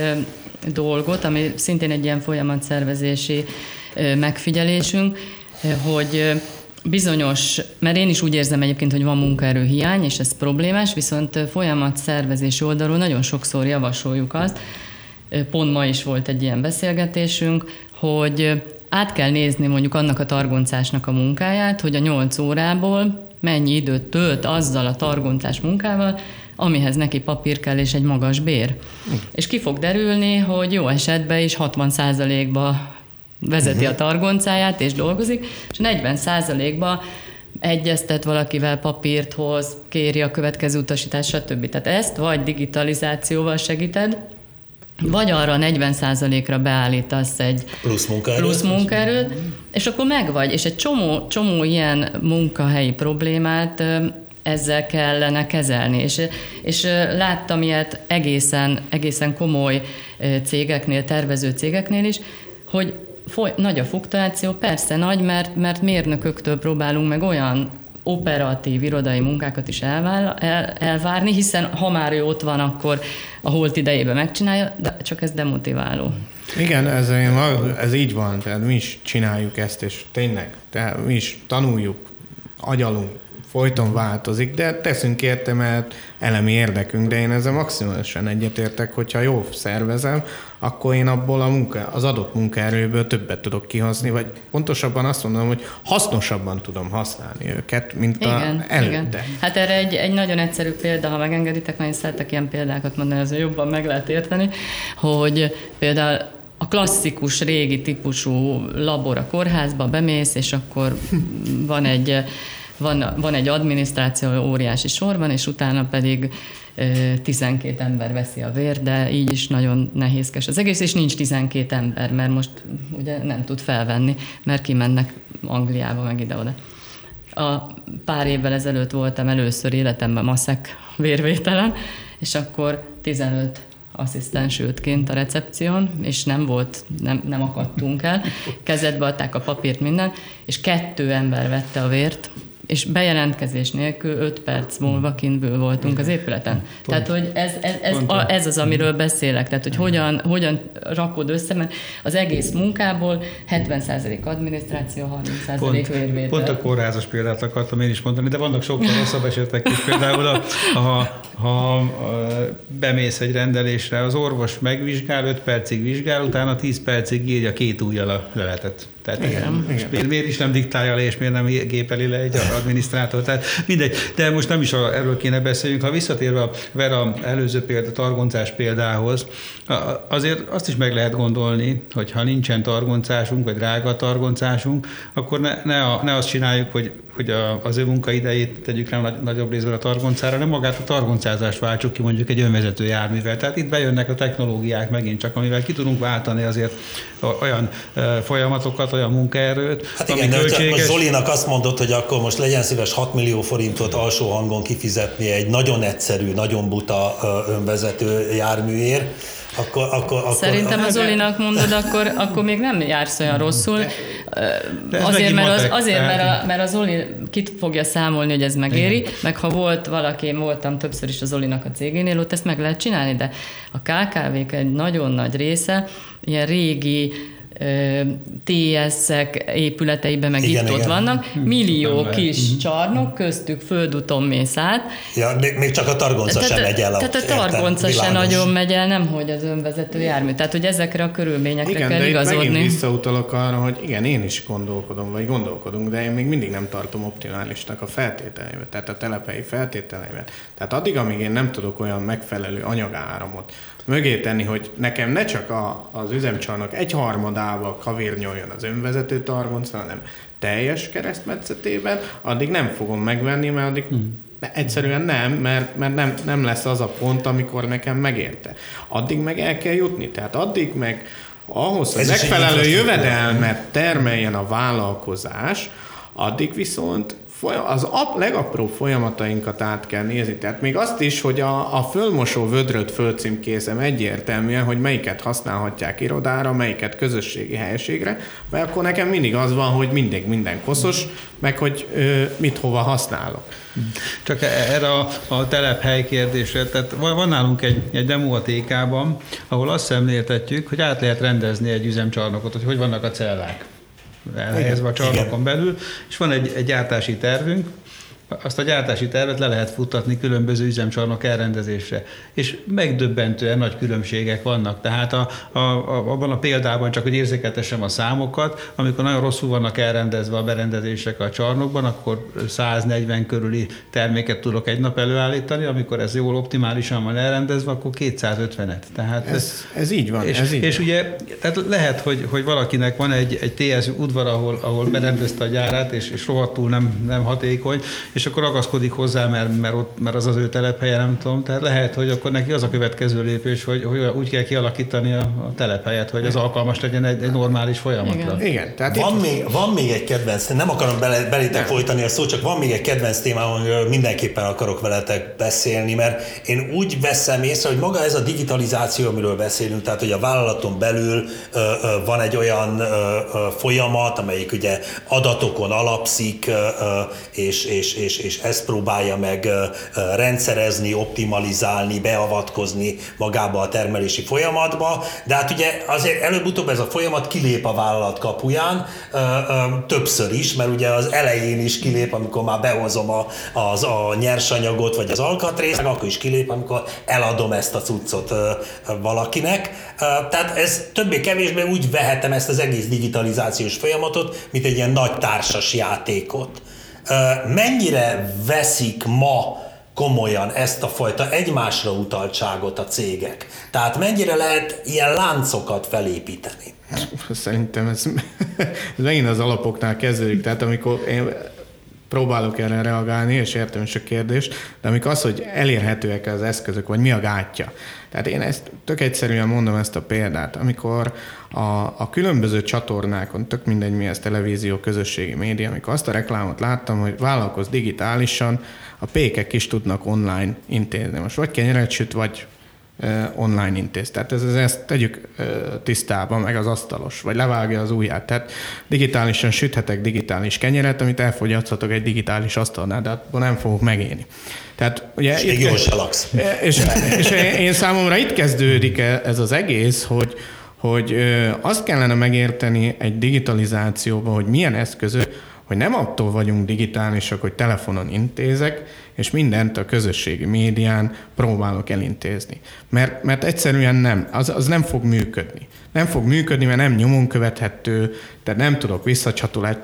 dolgot, ami szintén egy ilyen folyamatszervezési megfigyelésünk, hogy bizonyos, mert én is úgy érzem egyébként, hogy van munkaerőhiány, és ez problémás, viszont folyamat szervezési oldalról nagyon sokszor javasoljuk azt, pont ma is volt egy ilyen beszélgetésünk, hogy át kell nézni mondjuk annak a targoncásnak a munkáját, hogy a 8 órából mennyi időt tölt azzal a targoncás munkával, amihez neki papír kell és egy magas bér. Mm. És ki fog derülni, hogy jó esetben is 60%-ba vezeti uh-huh. a targoncáját és dolgozik, és 40 százalékban egyeztet valakivel, papírt hoz, kéri a következő utasítást, stb. Tehát ezt vagy digitalizációval segíted, vagy arra 40%-ra beállítasz egy plusz munkaerőt, plusz munkaerőt és akkor megvagy. És egy csomó, csomó ilyen munkahelyi problémát ezzel kellene kezelni. És, és láttam ilyet egészen, egészen komoly cégeknél, tervező cégeknél is, hogy foly, nagy a fluktuáció, persze nagy, mert, mert mérnököktől próbálunk meg olyan operatív irodai munkákat is elvál, el, elvárni, hiszen ha már ő ott van, akkor a holt idejében megcsinálja, de csak ez demotiváló. Igen, ez, ez így van, tehát mi is csináljuk ezt, és tényleg, tehát mi is tanuljuk, agyalunk, folyton változik, de teszünk érte, mert elemi érdekünk, de én ezzel maximálisan egyetértek, hogyha jól szervezem, akkor én abból a munka, az adott munkaerőből többet tudok kihozni, vagy pontosabban azt mondom, hogy hasznosabban tudom használni őket, mint igen, a előtte. Igen. Hát erre egy, egy nagyon egyszerű példa, ha megengeditek, mert én szeretek ilyen példákat mondani, ezzel jobban meg lehet érteni, hogy például a klasszikus, régi típusú labor a kórházba bemész, és akkor van egy van, van egy adminisztráció, óriási sor van, és utána pedig 12 ember veszi a vér, de így is nagyon nehézkes az egész, és nincs 12 ember, mert most ugye nem tud felvenni, mert kimennek Angliába, meg ide-oda. A pár évvel ezelőtt voltam először életemben maszek vérvételen, és akkor 15 asszisztens ült kint a recepción, és nem volt, nem, nem akadtunk el. Kezedbe adták a papírt minden, és kettő ember vette a vért, és bejelentkezés nélkül 5 perc múlva kintből voltunk az épületen. Pont. Tehát, hogy ez, ez, ez, a, ez az, amiről beszélek. Tehát, hogy hogyan, hogyan rakod össze, mert az egész munkából 70% adminisztráció, 30% pont, vérvétel. Pont a kórházas példát akartam én is mondani, de vannak sokkal rosszabb esetek is. Például, a, ha, ha bemész egy rendelésre, az orvos megvizsgál, 5 percig vizsgál, utána 10 percig írja két ujjal a leletet. Tehát igen, igen. Miért, miért is nem diktálja le, és miért nem gépeli le egy adminisztrátor? Tehát mindegy, de most nem is erről kéne beszéljünk. Ha visszatérve a Vera előző példa, targoncás példához, azért azt is meg lehet gondolni, hogy ha nincsen targoncásunk, vagy drága targoncásunk, akkor ne, ne, a, ne azt csináljuk, hogy hogy a, az ő munkaidejét tegyük rá nagy, nagyobb részben a targoncára, hanem magát a targoncázást váltsuk ki mondjuk egy önvezető járművel. Tehát itt bejönnek a technológiák megint csak, amivel ki tudunk váltani azért olyan folyamatokat, olyan munkaerőt, hát igen, ami költséges. Most Zolinak azt mondott, hogy akkor most legyen szíves 6 millió forintot alsó hangon kifizetni egy nagyon egyszerű, nagyon buta önvezető járműért, akkor, akkor, akkor, Szerintem az Olinak mondod, akkor, akkor még nem jársz olyan rosszul. De azért, mert az, azért mert, a, mert az Oli kit fogja számolni, hogy ez megéri, Igen. meg ha volt valaki, én voltam többször is az Olinak a cégénél, ott ezt meg lehet csinálni, de a KKV-k egy nagyon nagy része ilyen régi TS-ek épületeiben meg igen, itt igen. ott vannak, hm, millió nem kis hm. csarnok, köztük földúton mész át. Ja, még, még csak a targonca sem megy el. Tehát a targonca sem nagyon megy el, nemhogy az önvezető jármű. Tehát, hogy ezekre a körülményekre igen, kell de igazodni. Igen, visszautalok arra, hogy igen, én is gondolkodom, vagy gondolkodunk, de én még mindig nem tartom optimálisnak a feltételeimet, tehát a telephelyi feltételeimet. Tehát addig, amíg én nem tudok olyan megfelelő anyagáramot mögé tenni, hogy nekem ne csak a, az üzemcsarnok egy harmadával kavérnyoljon az önvezető targonca, hanem teljes keresztmetszetében, addig nem fogom megvenni, mert addig hmm. Egyszerűen nem, mert, mert nem, nem lesz az a pont, amikor nekem megérte. Addig meg el kell jutni. Tehát addig meg ahhoz, hogy megfelelő jövedelmet termeljen a vállalkozás, addig viszont az ap, legapróbb folyamatainkat át kell nézni. Tehát még azt is, hogy a, a fölmosó vödröt fölcímkézem egyértelműen, hogy melyiket használhatják irodára, melyiket közösségi helységre, mert akkor nekem mindig az van, hogy mindig minden koszos, meg hogy ö, mit hova használok. Csak erre a, a telephely kérdésre, tehát van nálunk egy, egy demo a TK-ban, ahol azt szemléltetjük, hogy át lehet rendezni egy üzemcsarnokot, hogy hogy vannak a cellák elhelyezve a csarnokon belül, és van egy, egy gyártási tervünk, azt a gyártási tervet le lehet futtatni különböző üzemcsarnok elrendezésre. És megdöbbentően nagy különbségek vannak. Tehát a, a, a, abban a példában csak, hogy érzékeltessem a számokat, amikor nagyon rosszul vannak elrendezve a berendezések a csarnokban, akkor 140 körüli terméket tudok egy nap előállítani, amikor ez jól optimálisan van elrendezve, akkor 250-et. Tehát ez, ez így van. És, ez így és van. ugye tehát lehet, hogy, hogy valakinek van egy, egy TS udvar, ahol, ahol berendezte a gyárát, és, és rohadtul nem, nem hatékony, és akkor ragaszkodik hozzá, mert, mert, ott, mert az az ő telephelye, nem tudom. Tehát lehet, hogy akkor neki az a következő lépés, hogy, hogy úgy kell kialakítani a, a telephelyet, hogy az alkalmas legyen egy, egy normális folyamatra. Igen. Igen tehát van, még, van még egy kedvenc, nem akarom bele, belétek folytani a szót, csak van még egy kedvenc témám, amiről mindenképpen akarok veletek beszélni, mert én úgy veszem észre, hogy maga ez a digitalizáció, amiről beszélünk, tehát hogy a vállalaton belül ö, ö, van egy olyan ö, ö, folyamat, amelyik ugye adatokon alapszik, ö, ö, és, és, és, és ezt próbálja meg rendszerezni, optimalizálni, beavatkozni magába a termelési folyamatba, de hát ugye azért előbb-utóbb ez a folyamat kilép a vállalat kapuján, többször is, mert ugye az elején is kilép, amikor már behozom a, az, a nyersanyagot, vagy az alkatrészt, akkor is kilép, amikor eladom ezt a cuccot valakinek. Tehát ez többé-kevésbé úgy vehetem ezt az egész digitalizációs folyamatot, mint egy ilyen nagy társas játékot. Mennyire veszik ma komolyan ezt a fajta egymásra utaltságot a cégek? Tehát mennyire lehet ilyen láncokat felépíteni? Szerintem ez, ez megint az alapoknál kezdődik. Tehát amikor én próbálok erre reagálni, és értem is a kérdést, de amikor az, hogy elérhetőek az eszközök, vagy mi a gátja. Tehát én ezt tök egyszerűen mondom ezt a példát. Amikor a, a különböző csatornákon, tök mindegy mi ez, televízió, közösségi média, amikor azt a reklámot láttam, hogy vállalkoz digitálisan, a pékek is tudnak online intézni. Most vagy kenyeret süt, vagy online intéz. Tehát ez, ez, ezt tegyük tisztában, meg az asztalos, vagy levágja az ujját. Tehát digitálisan süthetek digitális kenyeret, amit elfogyaszthatok egy digitális asztalnál, de abból nem fogok megélni. Tehát, ugye, és itt, jól laksz. És, és én számomra itt kezdődik ez az egész, hogy, hogy azt kellene megérteni egy digitalizációban, hogy milyen eszközök, hogy nem attól vagyunk digitálisak, hogy telefonon intézek, és mindent a közösségi médián próbálok elintézni. Mert, mert egyszerűen nem, az, az nem fog működni. Nem fog működni, mert nem nyomon követhető, tehát nem tudok visszacsatolni,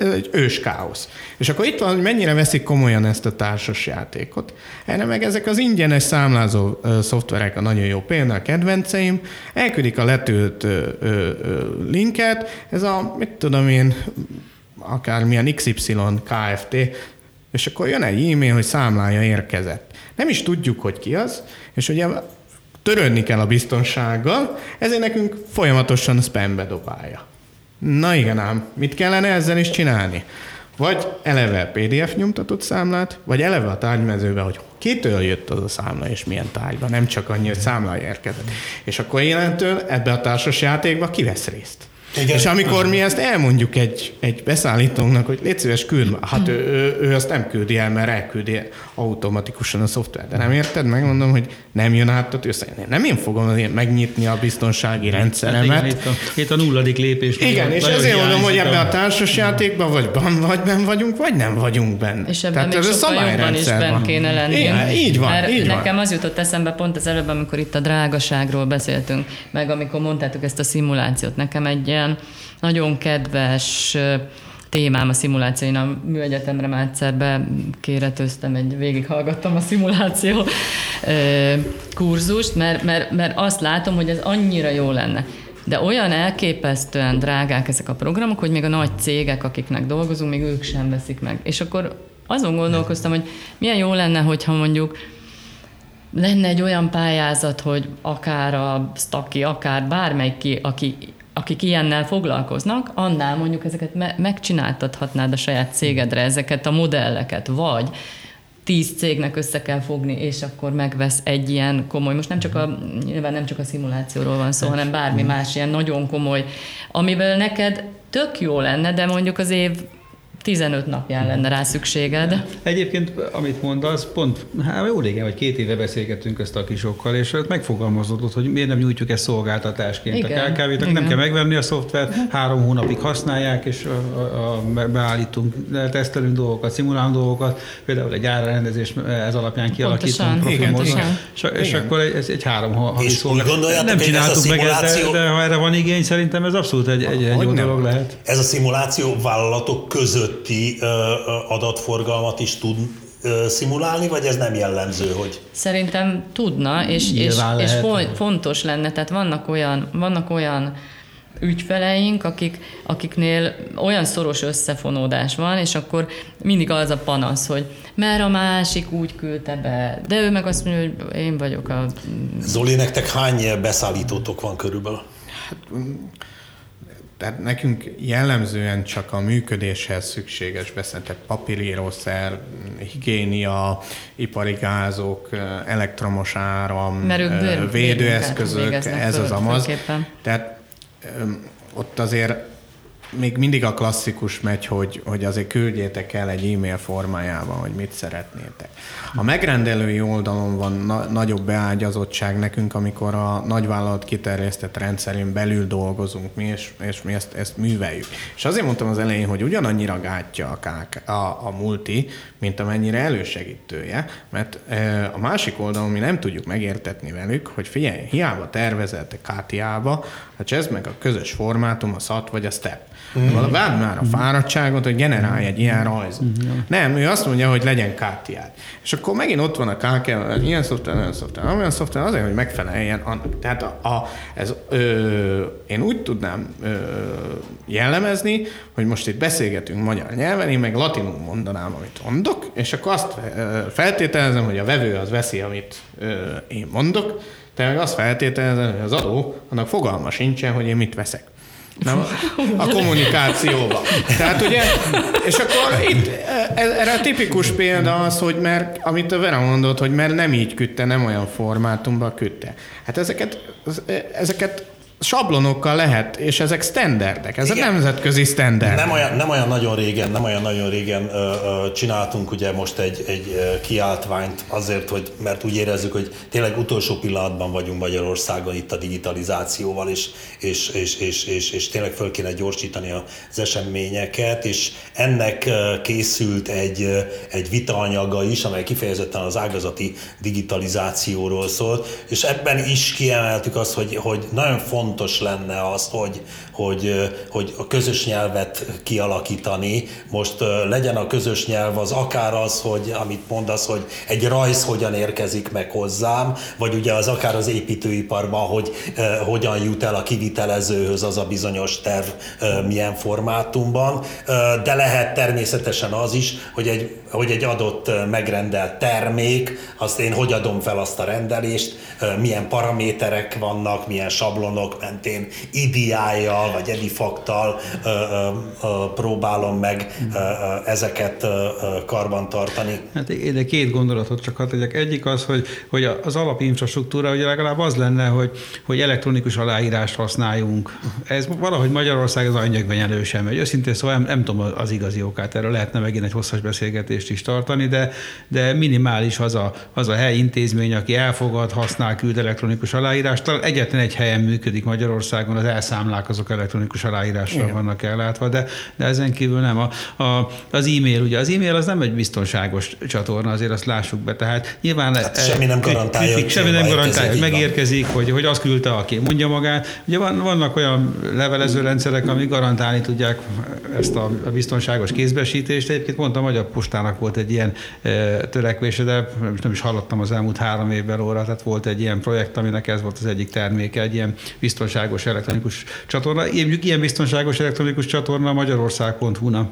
ez egy ős káosz. És akkor itt van, hogy mennyire veszik komolyan ezt a társas játékot. Erre meg ezek az ingyenes számlázó szoftverek a nagyon jó példa, a kedvenceim, elküldik a letölt linket, ez a, mit tudom én, akármilyen XY KFT, és akkor jön egy e-mail, hogy számlája érkezett. Nem is tudjuk, hogy ki az, és ugye törődni kell a biztonsággal, ezért nekünk folyamatosan spambe dobálja. Na igen ám, mit kellene ezzel is csinálni? Vagy eleve PDF nyomtatott számlát, vagy eleve a tárgymezőbe, hogy kitől jött az a számla, és milyen tárgyban, nem csak annyi, hogy számla érkezett. És akkor jelentől ebbe a társas játékba kivesz részt. Igen. És amikor mi ezt elmondjuk egy, egy beszállítónknak, hogy légy szíves, küld, hát ő, ő, ő, azt nem küldi el, mert elküldi automatikusan a szoftver. De nem érted? Megmondom, hogy nem jön át a tűzszer. Nem én fogom megnyitni a biztonsági hát rendszeremet. Hát igen, itt, a, itt a nulladik lépés. Igen, és ezért mondom, hogy ebben a társasjátékban vagy, ban, vagy ben vagyunk, vagy nem vagyunk benne. És ebben Tehát még sokkal jobban is benne kéne lenni. Igen, így van, Mert így nekem van. az jutott eszembe pont az előbb, amikor itt a drágaságról beszéltünk, meg amikor mondtátok ezt a szimulációt. Nekem egy ilyen nagyon kedves témám a szimuláció. Én a műegyetemre már egyszer bekéretőztem, egy, végighallgattam a szimuláció kurzust, mert, mert, mert azt látom, hogy ez annyira jó lenne. De olyan elképesztően drágák ezek a programok, hogy még a nagy cégek, akiknek dolgozunk, még ők sem veszik meg. És akkor azon gondolkoztam, hogy milyen jó lenne, hogyha mondjuk lenne egy olyan pályázat, hogy akár a Staki, akár bármelyik, ki, aki akik ilyennel foglalkoznak, annál mondjuk ezeket me- megcsináltathatnád a saját cégedre, ezeket a modelleket, vagy tíz cégnek össze kell fogni, és akkor megvesz egy ilyen komoly, most nem csak a, nyilván nem csak a szimulációról van szó, hanem bármi más ilyen nagyon komoly, amivel neked tök jó lenne, de mondjuk az év 15 napján lenne rá szükséged. Egyébként, amit mondasz, pont hát jó régen, vagy két éve beszélgettünk ezt a kisokkal, és megfogalmazódott, hogy miért nem nyújtjuk ezt szolgáltatásként. Igen, a KKV-tak nem kell megvenni a szoftvert, három hónapig használják, és a, a, a, beállítunk, tesztelünk dolgokat, szimulálunk dolgokat, például egy árrendezés ez alapján kialakítunk profilmódon, és, és akkor ez egy három havi szolgáltatás. Nem csináltuk meg ezt, de, de ha erre van igény, szerintem ez abszolút egy, egy, egy jó dolog lehet. Ez a szimuláció vállalatok közötti adatforgalmat is tud szimulálni, vagy ez nem jellemző, hogy... Szerintem tudna, és, és, és fontos lenne, tehát vannak olyan, vannak olyan ügyfeleink, akik, akiknél olyan szoros összefonódás van, és akkor mindig az a panasz, hogy mert a másik úgy küldte be, de ő meg azt mondja, hogy én vagyok a... Zoli, nektek hány beszállítótok van körülbelül? Hát, tehát nekünk jellemzően csak a működéshez szükséges beszéltek papírírószer, higiénia, ipari gázok, elektromos áram, védőeszközök, ez az amaz. Tehát ott azért még mindig a klasszikus megy, hogy, hogy azért küldjétek el egy e-mail formájában, hogy mit szeretnétek. A megrendelői oldalon van na- nagyobb beágyazottság nekünk, amikor a nagyvállalat kiterjesztett rendszerén belül dolgozunk mi, és, és mi ezt, ezt műveljük. És azért mondtam az elején, hogy ugyanannyira gátja a, KK, a, a multi, mint amennyire elősegítője, mert e, a másik oldalon mi nem tudjuk megértetni velük, hogy figyelj, hiába tervezelte KTA-ba, hát ez meg a közös formátum, a SAT vagy a STEP. Mm. Vád már a fáradtságot, hogy generálj egy ilyen rajzot. Mm. Nem, ő azt mondja, hogy legyen KTA. És akkor megint ott van a KK, ilyen szoftver, olyan szoftver, olyan szoftver, azért, hogy megfeleljen annak. Tehát a, a, ez, ö, én úgy tudnám ö, jellemezni, hogy most itt beszélgetünk magyar nyelven, én meg latinul mondanám, amit mondok, és akkor azt feltételezem, hogy a vevő az veszi, amit ö, én mondok, te meg azt feltételezem, hogy az adó, annak fogalma sincsen, hogy én mit veszek. Nem, a kommunikációba. Tehát ugye, és akkor itt erre a tipikus példa az, hogy mert, amit a Vera mondott, hogy mert nem így küldte, nem olyan formátumban küldte. Hát ezeket, ezeket sablonokkal lehet, és ezek standardek, ezek Igen. nemzetközi standard. Nem olyan, nem olyan nagyon régen, nem olyan nagyon régen ö, ö, csináltunk ugye most egy, egy kiáltványt azért, hogy, mert úgy érezzük, hogy tényleg utolsó pillanatban vagyunk Magyarországon itt a digitalizációval, és, és, és, és, és, és tényleg föl kéne gyorsítani az eseményeket, és ennek készült egy, egy vitaanyaga is, amely kifejezetten az ágazati digitalizációról szólt, és ebben is kiemeltük azt, hogy, hogy nagyon fontos fontos lenne az, hogy, hogy, hogy a közös nyelvet kialakítani. Most legyen a közös nyelv az akár az, hogy amit mondasz, hogy egy rajz hogyan érkezik meg hozzám, vagy ugye az akár az építőiparban, hogy hogyan jut el a kivitelezőhöz az a bizonyos terv milyen formátumban, de lehet természetesen az is, hogy egy, hogy egy adott megrendelt termék, azt én hogy adom fel azt a rendelést, milyen paraméterek vannak, milyen sablonok mentén, idiája, vagy edifaktal próbálom meg ezeket ö, ö, karban tartani. Hát de két gondolatot csak hadd tegyek. Egyik az, hogy, hogy az alapinfrastruktúra ugye legalább az lenne, hogy, hogy elektronikus aláírást használjunk. Ez valahogy Magyarország az anyagben sem megy. Őszintén szóval nem, nem tudom az igazi okát, erről lehetne megint egy hosszas beszélgetést is tartani, de, de minimális az a, az a hely intézmény, aki elfogad, használ, küld elektronikus aláírást. Talán egyetlen egy helyen működik Magyarországon, az elszámlák azok elektronikus aláírással Igen. vannak ellátva, de, de ezen kívül nem. A, a, az e-mail, ugye az e-mail az nem egy biztonságos csatorna, azért azt lássuk be. Tehát nyilván hát semmi nem garantálja, hogy semmi nem garantálja, hogy megérkezik, hogy, hogy azt küldte, aki mondja magát. Ugye van, vannak olyan levelező rendszerek, amik garantálni tudják ezt a, biztonságos kézbesítést. Egyébként mondtam, hogy a postának volt egy ilyen törekvése, de nem is hallottam az elmúlt három évben óra, tehát volt egy ilyen projekt, aminek ez volt az egyik terméke, egy ilyen biztonságos elektronikus csatorna. Mondjuk ilyen biztonságos elektronikus csatorna a magyarország.hu-na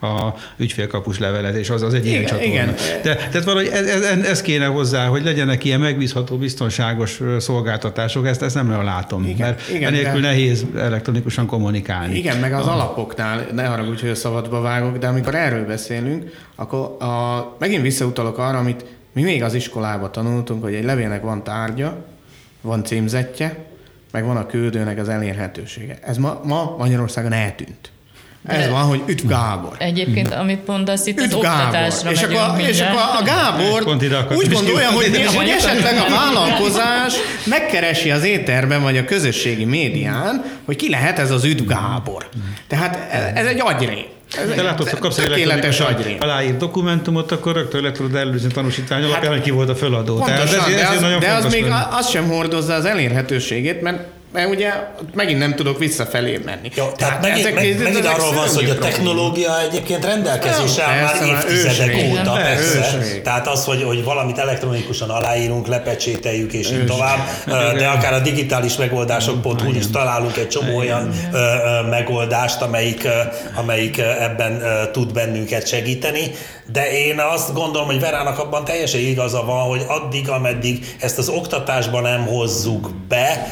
a ügyfélkapus levelezés, az az egy igen, ilyen csatorna. Igen. De, tehát valahogy ez, ez, ez kéne hozzá, hogy legyenek ilyen megbízható, biztonságos szolgáltatások, ezt, ezt nem látom, igen, mert igen, enélkül de... nehéz elektronikusan kommunikálni. Igen, meg az a... alapoknál, ne haragudj, hogy a szabadba vágok, de amikor erről beszélünk, akkor a, megint visszautalok arra, amit mi még az iskolában tanultunk, hogy egy levélnek van tárgya, van címzetje, meg van a küldőnek az elérhetősége. Ez ma, ma Magyarországon eltűnt. Ez van, hogy üdv Gábor. Egyébként, amit mondasz, itt az oktatásra és akkor, és akkor a Gábor Pont ide akartam úgy gondolja, hogy, kiukadni. hogy esetleg a vállalkozás megkeresi az éterben vagy a közösségi médián, hogy ki lehet ez az üdv Gábor. Tehát ez egy agyrém. Ez Te látod, hogy kapsz egy aláírt dokumentumot, akkor rögtön le tudod előzni tanúsítvány alapján, hogy ki volt a föladó. Tehát Hát Pontosan, ez, de ez az, nagyon de az még az sem hordozza az elérhetőségét, mert mert ugye megint nem tudok visszafelé menni. Jó, tehát megint, ezek- meg, ezek megint arról van szó, hogy a technológia egyébként rendelkezésre áll már évtizedek ősrég. óta, Igen, persze. ősrég. Tehát az, hogy, hogy valamit elektronikusan aláírunk, lepecsételjük és így tovább, de akár a digitális megoldások.hu is találunk egy csomó olyan megoldást, amelyik, amelyik ebben tud bennünket segíteni. De én azt gondolom, hogy Verának abban teljesen igaza van, hogy addig, ameddig ezt az oktatásban nem hozzuk be,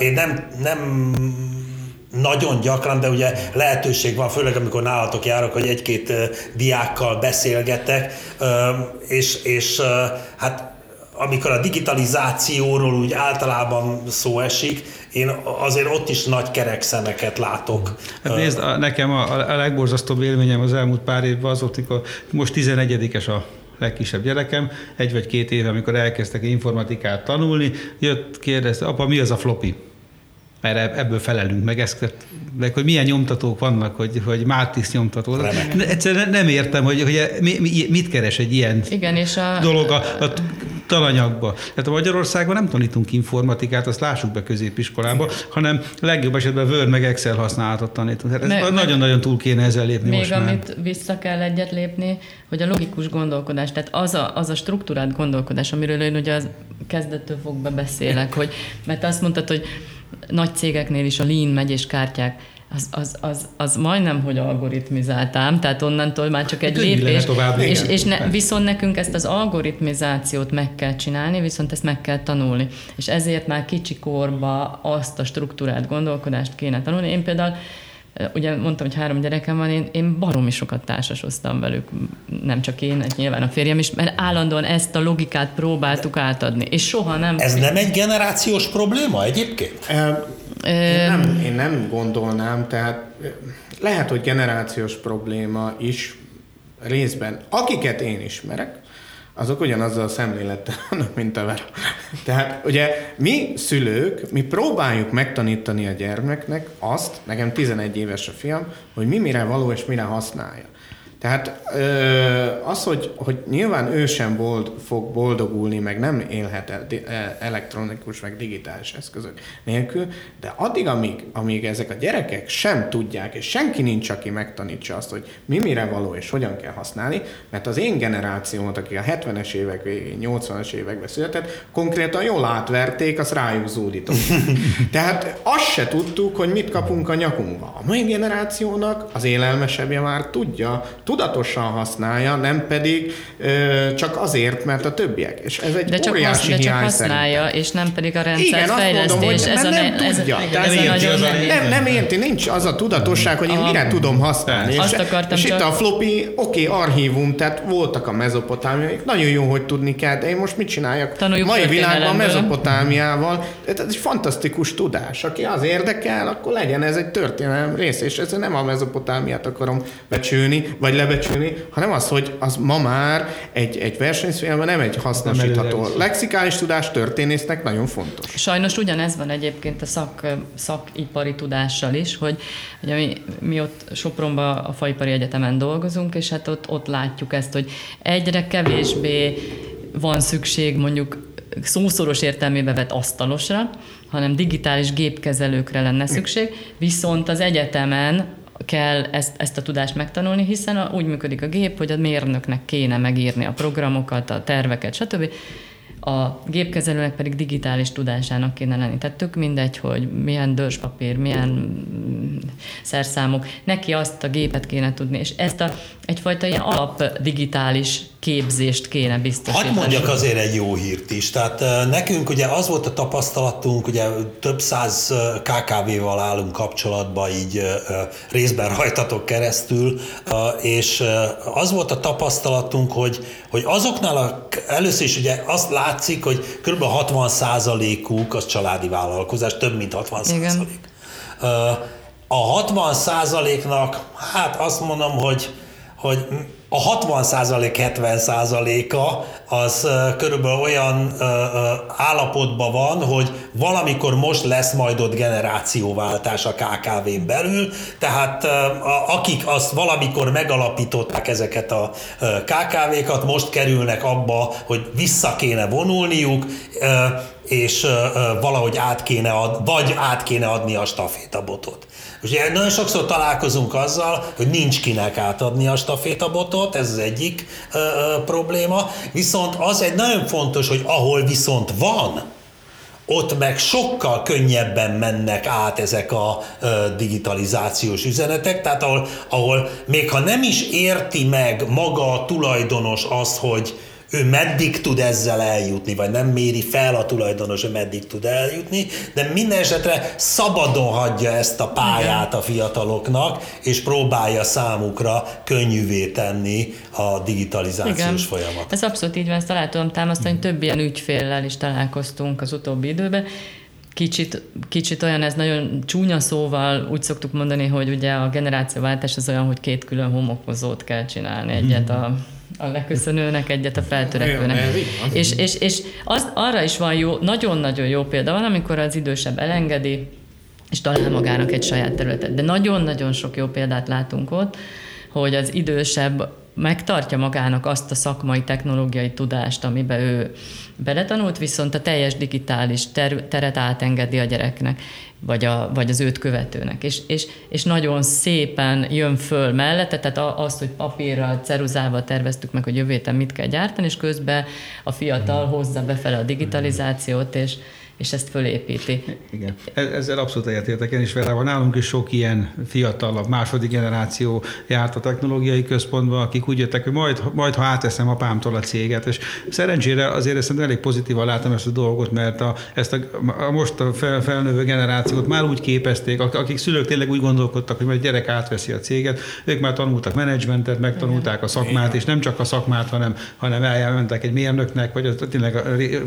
én nem, nem nagyon gyakran, de ugye lehetőség van, főleg amikor nálatok járok, hogy egy-két diákkal beszélgetek, és, és hát amikor a digitalizációról úgy általában szó esik, én azért ott is nagy kerekszemeket látok. Hát nézd, a, nekem a, a legborzasztóbb élményem az elmúlt pár évben az volt, amikor most 11-es a legkisebb gyerekem, egy vagy két éve, amikor elkezdtek informatikát tanulni, jött, kérdezte, apa, mi az a floppy? Mert ebb- ebből felelünk meg, ezt, meg hogy milyen nyomtatók vannak, hogy, hogy Mártis nyomtató. Egyszerűen nem értem, hogy, hogy mi, mi, mit keres egy ilyen Igen, és a, dolog a, a tananyagba. Tehát a Magyarországon nem tanítunk informatikát, azt lássuk be középiskolába, hanem legjobb esetben Word meg Excel használatot tanítunk. Tehát ez nagyon-nagyon túl kéne ezzel lépni Még most már. amit vissza kell egyet lépni, hogy a logikus gondolkodás, tehát az a, az a struktúrált gondolkodás, amiről én ugye az kezdettől fogva beszélek, hogy, mert azt mondtad, hogy nagy cégeknél is a lean megy és kártyák, az, az, az, az majdnem, hogy algoritmizáltám, tehát onnantól már csak egy Könnyű lenne lépés. tovább és, és ne, viszont nekünk ezt az algoritmizációt meg kell csinálni, viszont ezt meg kell tanulni. És ezért már kicsi korba azt a struktúrált gondolkodást kéne tanulni. Én például Ugye mondtam, hogy három gyerekem van, én, én baromi sokat társasoztam velük, nem csak én, hát nyilván a férjem is, mert állandóan ezt a logikát próbáltuk átadni, és soha nem... Ez nem egy generációs probléma egyébként? Én nem, én nem gondolnám, tehát lehet, hogy generációs probléma is részben. Akiket én ismerek, azok ugyanazzal a szemlélettel vannak, mint a Vera. Tehát ugye mi szülők, mi próbáljuk megtanítani a gyermeknek azt, nekem 11 éves a fiam, hogy mi mire való és mire használja. Tehát az, hogy, hogy nyilván ő sem bold, fog boldogulni, meg nem élhet el, e- elektronikus, meg digitális eszközök nélkül, de addig, amíg, amíg ezek a gyerekek sem tudják, és senki nincs, aki megtanítsa azt, hogy mi mire való és hogyan kell használni, mert az én generációmat, aki a 70-es évek végén, 80-as években született, konkrétan jól átverték, azt rájuk zúdított. Tehát azt se tudtuk, hogy mit kapunk a nyakunkba. A mai generációnak az élelmesebbje már tudja, tudatosan használja, nem pedig ö, csak azért, mert a többiek. És ez egy De csak, óriási hasz, de csak használja, szerintem. és nem pedig a Igen, rendszer azt mondom, hogy fejlesztés. ez a, nem ne- ez, tudja. ez, ez a nem érti az a- nem, nem érti, nincs az a tudatosság, hogy én mire tudom használni. Azt és akartam és itt csak- a floppy, oké, okay, archívum, tehát voltak a mezopotámiaik, nagyon jó, hogy tudni kell, de én most mit csináljak? Tanuljuk mai világban mezopotámiával, ez egy fantasztikus tudás. Aki az érdekel, akkor legyen ez egy történelem rész, és ezzel nem a mezopotámiát akarom becsülni, vagy lebecsülni, hanem az, hogy az ma már egy, egy versenyszférában nem egy hasznosítható. előre Lexikális tudás történésznek nagyon fontos. Sajnos ugyanez van egyébként a szak, szakipari tudással is, hogy ugye mi, mi ott Sopronban a Faipari Egyetemen dolgozunk, és hát ott, ott látjuk ezt, hogy egyre kevésbé van szükség mondjuk szószoros értelmébe vett asztalosra, hanem digitális gépkezelőkre lenne szükség, viszont az egyetemen kell ezt, ezt a tudást megtanulni, hiszen a, úgy működik a gép, hogy a mérnöknek kéne megírni a programokat, a terveket, stb. A gépkezelőnek pedig digitális tudásának kéne lenni. Tehát tök mindegy, hogy milyen dörspapír, milyen szerszámok, neki azt a gépet kéne tudni, és ezt a egyfajta ilyen alap digitális képzést kéne biztosítani. Hadd mondjak azért egy jó hírt is. Tehát eh, nekünk ugye az volt a tapasztalatunk, ugye több száz eh, KKV-val állunk kapcsolatban így eh, részben rajtatok keresztül, és az volt a tapasztalatunk, hogy, hogy azoknál a, először is ugye azt látszik, hogy kb. 60 uk az családi vállalkozás, több mint 60 Igen. százalék. A 60 százaléknak, hát azt mondom, hogy, hogy a 60 százalék 70 százaléka az körülbelül olyan állapotban van, hogy valamikor most lesz majd ott generációváltás a KKV-n belül, tehát akik azt valamikor megalapították ezeket a KKV-kat, most kerülnek abba, hogy vissza kéne vonulniuk, és valahogy át kéne ad, vagy át kéne adni a stafétabotot. Ugye nagyon sokszor találkozunk azzal, hogy nincs kinek átadni a stafétabotot, ez az egyik ö, ö, probléma, viszont az egy nagyon fontos, hogy ahol viszont van, ott meg sokkal könnyebben mennek át ezek a digitalizációs üzenetek, tehát ahol, ahol még ha nem is érti meg maga a tulajdonos azt, hogy ő meddig tud ezzel eljutni, vagy nem méri fel a tulajdonos, hogy meddig tud eljutni, de minden esetre szabadon hagyja ezt a pályát a fiataloknak, és próbálja számukra könnyűvé tenni a digitalizációs Igen. folyamat. Ez abszolút így van, ezt alá tudom támasztani, több ilyen ügyféllel is találkoztunk az utóbbi időben, kicsit, kicsit olyan, ez nagyon csúnya szóval úgy szoktuk mondani, hogy ugye a generációváltás az olyan, hogy két külön homokozót kell csinálni, egyet a a leköszönőnek, egyet a feltörekvőnek. És, és, és az, arra is van jó, nagyon-nagyon jó példa van, amikor az idősebb elengedi, és talál magának egy saját területet. De nagyon-nagyon sok jó példát látunk ott, hogy az idősebb megtartja magának azt a szakmai technológiai tudást, amiben ő beletanult, viszont a teljes digitális ter- teret átengedi a gyereknek, vagy, a, vagy az őt követőnek. És, és, és nagyon szépen jön föl mellette, tehát az, hogy papírral, ceruzával terveztük meg, hogy jövő héten mit kell gyártani, és közben a fiatal hozza befele a digitalizációt, és, és ezt fölépíti. Igen, e- ezzel abszolút egyetértek. Én is Verával. Nálunk is sok ilyen fiatalabb, második generáció járt a technológiai központba, akik úgy jöttek, hogy majd, majd ha átveszem apámtól a céget, és szerencsére azért ezt elég pozitívan látom ezt a dolgot, mert a, ezt a, a most a fel, felnövő generációt már úgy képezték, akik szülők tényleg úgy gondolkodtak, hogy majd gyerek átveszi a céget, ők már tanultak menedzsmentet, megtanulták a szakmát, és nem csak a szakmát, hanem, hanem elmentek egy mérnöknek, vagy tényleg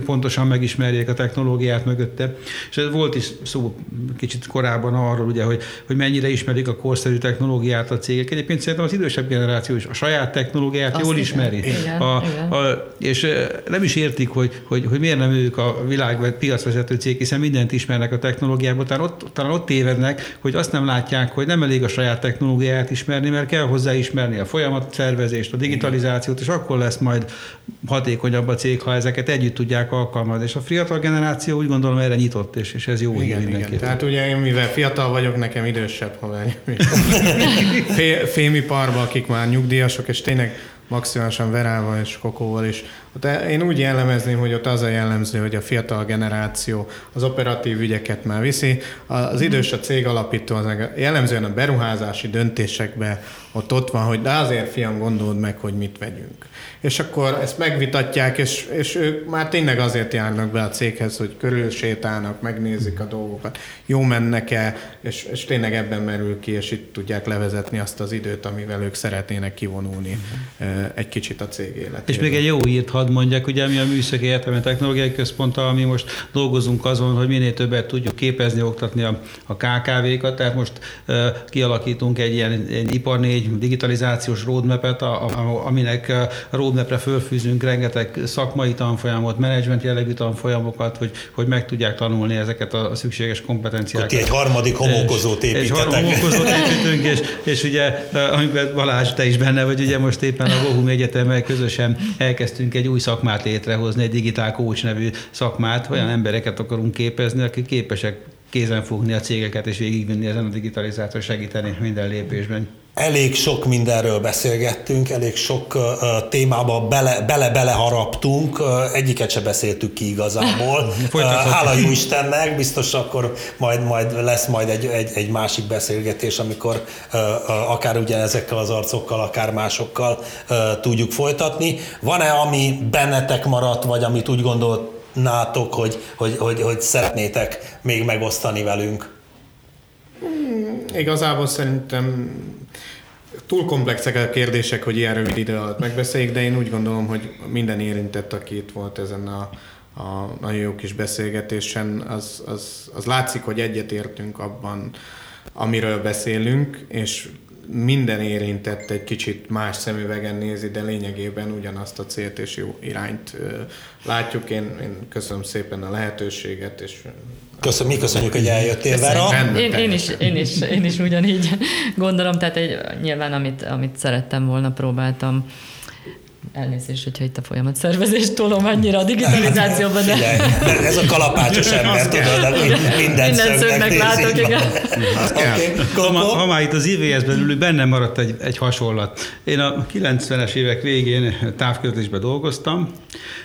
pontosan megismerjék a technológiát, állt mögötte. És ez volt is szó kicsit korábban arról, ugye, hogy, hogy mennyire ismerik a korszerű technológiát a cégek. Egyébként szerintem az idősebb generáció is a saját technológiát Azt jól igen. ismeri. Igen, a, igen. A, és nem is értik, hogy, hogy, hogy miért nem ők a világ vagy piacvezető cég, hiszen mindent ismernek a technológiában. Talán ott, talán ott tévednek, hogy azt nem látják, hogy nem elég a saját technológiát ismerni, mert kell hozzá ismerni a folyamat szervezést, a digitalizációt, és akkor lesz majd hatékonyabb a cég, ha ezeket együtt tudják alkalmazni. És a fiatal generáció úgy gondolom erre nyitott, és, és ez jó igen, igen. Tehát ugye én mivel fiatal vagyok, nekem idősebb haver. Fémiparban, akik már nyugdíjasok, és tényleg maximálisan Verával és Kokóval is. De én úgy jellemezném, hogy ott az a jellemző, hogy a fiatal generáció az operatív ügyeket már viszi. Az idős a cég alapító az jellemzően a beruházási döntésekben ott ott van, hogy de azért fiam gondold meg, hogy mit vegyünk és akkor ezt megvitatják, és, és ők már tényleg azért járnak be a céghez, hogy körülsétálnak, megnézik a dolgokat, jó mennek-e, és, és tényleg ebben merül ki, és itt tudják levezetni azt az időt, amivel ők szeretnének kivonulni uh-huh. egy kicsit a cég életéből. És még egy jó írt hadd mondjak, ugye mi a Műszaki Egyetem Technológiai Központtal, ami most dolgozunk azon, hogy minél többet tudjuk képezni, oktatni a, a KKV-kat, tehát most uh, kialakítunk egy ilyen egy ipar négy digitalizációs roadmap-et, a, a, aminek roadmapre fölfűzünk rengeteg szakmai tanfolyamot, menedzsment jellegű tanfolyamokat, hogy, hogy meg tudják tanulni ezeket a szükséges kompetenciákat. Ott egy harmadik homokozót építetek. Egy harmadik homokozót építünk, és, és ugye, amiben Balázs, te is benne vagy, ugye most éppen a Bohum Egyetemmel közösen elkezdtünk egy új szakmát létrehozni, egy digitál coach nevű szakmát, olyan embereket akarunk képezni, akik képesek kézen fogni a cégeket és végigvinni ezen a digitalizációt, segíteni minden lépésben. Elég sok mindenről beszélgettünk, elég sok uh, témába bele-bele haraptunk, uh, egyiket se beszéltük ki igazából. uh, hála jó Istennek, biztos akkor majd, majd lesz majd egy, egy, egy másik beszélgetés, amikor uh, akár ugyanezekkel az arcokkal, akár másokkal tudjuk folytatni. Van-e, ami bennetek maradt, vagy amit úgy gondolt nátok, hogy, hogy, hogy, hogy szeretnétek még megosztani velünk? Hmm, igazából szerintem túl komplexek a kérdések, hogy ilyen rövid idő alatt megbeszéljük, de én úgy gondolom, hogy minden érintett, aki itt volt ezen a, a nagyon jó kis beszélgetésen, az, az, az látszik, hogy egyetértünk abban, amiről beszélünk, és minden érintett egy kicsit más szemüvegen nézi, de lényegében ugyanazt a célt és jó irányt látjuk. Én, én köszönöm szépen a lehetőséget, és Köszönöm, mi köszönjük, hogy eljöttél, Vera. Én, én, is, én, is, én is ugyanígy gondolom, tehát egy, nyilván amit, amit szerettem volna, próbáltam Elnézést, hogyha itt a folyamat szervezést tolom annyira a digitalizációban, de... Figyelj, ez a kalapácsos ember, tudod, de minden, minden szögnek látok, igen. Okay. Ha, ha már itt az IVS-ben ülünk, bennem maradt egy, egy hasonlat. Én a 90-es évek végén távközlésben dolgoztam,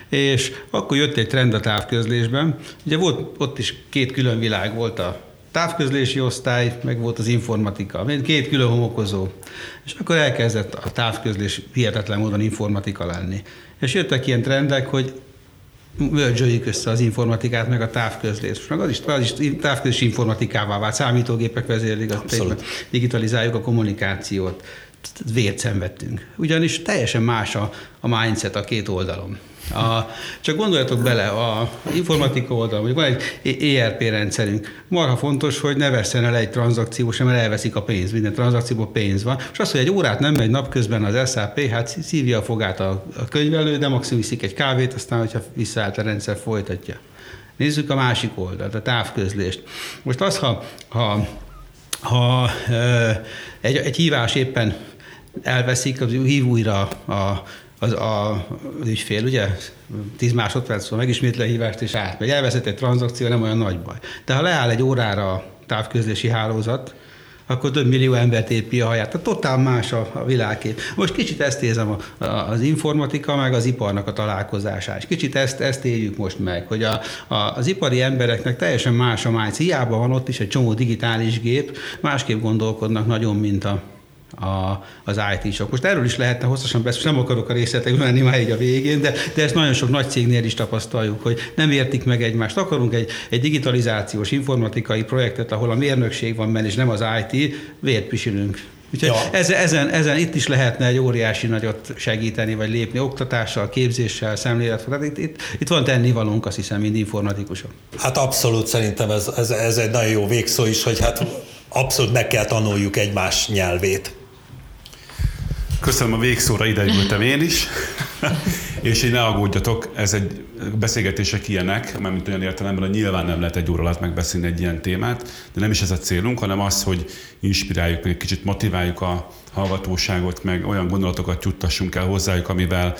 és akkor jött egy trend a távközlésben. Ugye volt, ott is két külön világ volt a távközlési osztály, meg volt az informatika, két külön homokozó. És akkor elkezdett a távközlés hihetetlen módon informatika lenni. És jöttek ilyen trendek, hogy mölcsöljük össze az informatikát, meg a távközlést. Meg az is, az is távközlési informatikává vált, számítógépek vezérlik, digitalizáljuk a kommunikációt. Vért szenvedtünk. Ugyanis teljesen más a, a mindset a két oldalon. A, csak gondoljatok bele, a informatika oldalon, hogy van egy ERP rendszerünk, marha fontos, hogy ne vesszen el egy tranzakció sem, mert elveszik a pénzt, minden tranzakcióban pénz van, és az, hogy egy órát nem megy napközben az SAP, hát szívja a fogát a, a könyvelő, de maximum viszik egy kávét, aztán, hogyha visszaállt a rendszer, folytatja. Nézzük a másik oldalt, a távközlést. Most az, ha, ha, ha egy, egy hívás éppen elveszik, az hív újra a az, a, az ügyfél, ugye, 10 másodperc szóval megismétli a hívást és átmegy. Elveszett egy tranzakció, nem olyan nagy baj. De ha leáll egy órára a távközlési hálózat, akkor több millió embert épi a haját. Tehát totál más a, a világkép. Most kicsit ezt érzem a, a, az informatika, meg az iparnak a találkozását. És kicsit ezt, ezt éljük most meg, hogy a, a, az ipari embereknek teljesen más a májc. Hiába van ott is egy csomó digitális gép, másképp gondolkodnak nagyon, mint a, a, az IT-sok. Most erről is lehetne hosszasan beszélni, nem akarok a részletekbe menni már így a végén, de, de ezt nagyon sok nagy cégnél is tapasztaljuk, hogy nem értik meg egymást. Akarunk egy, egy digitalizációs, informatikai projektet, ahol a mérnökség van benne, és nem az IT, vért pisilünk. Úgyhogy ja. ezen, ezen, ezen, itt is lehetne egy óriási nagyot segíteni, vagy lépni oktatással, képzéssel, szemlélettel. Itt, itt, itt van tennivalónk, azt hiszem, mind informatikusok. Hát abszolút szerintem ez, ez, ez egy nagyon jó végszó is, hogy hát abszolút meg kell tanuljuk egymás nyelvét. Köszönöm a végszóra, ide ültem én is. és így ne aggódjatok, ez egy beszélgetések ilyenek, mert mint olyan értelemben, hogy nyilván nem lehet egy óra alatt megbeszélni egy ilyen témát, de nem is ez a célunk, hanem az, hogy inspiráljuk, meg egy kicsit motiváljuk a hallgatóságot, meg olyan gondolatokat juttassunk el hozzájuk, amivel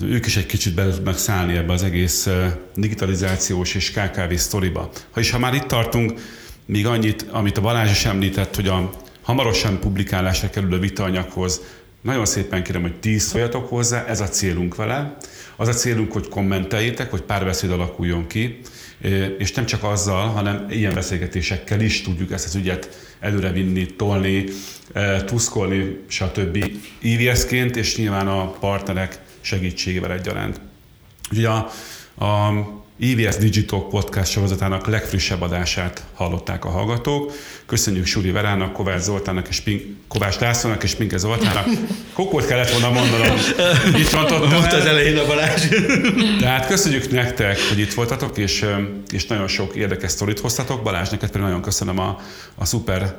ők is egy kicsit be tudnak szállni ebbe az egész digitalizációs és KKV sztoriba. Ha is ha már itt tartunk, még annyit, amit a Balázs is említett, hogy a hamarosan publikálásra kerül a vitaanyaghoz, nagyon szépen kérem, hogy tíz szóljatok hozzá, ez a célunk vele. Az a célunk, hogy kommenteljétek, hogy párbeszéd alakuljon ki, és nem csak azzal, hanem ilyen beszélgetésekkel is tudjuk ezt az ügyet előrevinni, tolni, tuszkolni, stb. IVS-ként, és nyilván a partnerek segítségével egyaránt. Ugye a, a EVS Digital Podcast sorozatának legfrissebb adását hallották a hallgatók. Köszönjük Suli Verának, Kovács Zoltának és Pink, Kovács Lászlónak és Pinke Zoltának. Kokort kellett volna mondanom. Itt rontottam Most az elején a Balázs. Tehát köszönjük nektek, hogy itt voltatok, és, és nagyon sok érdekes sztorit hoztatok. Balázs, neked pedig nagyon köszönöm a, a szuper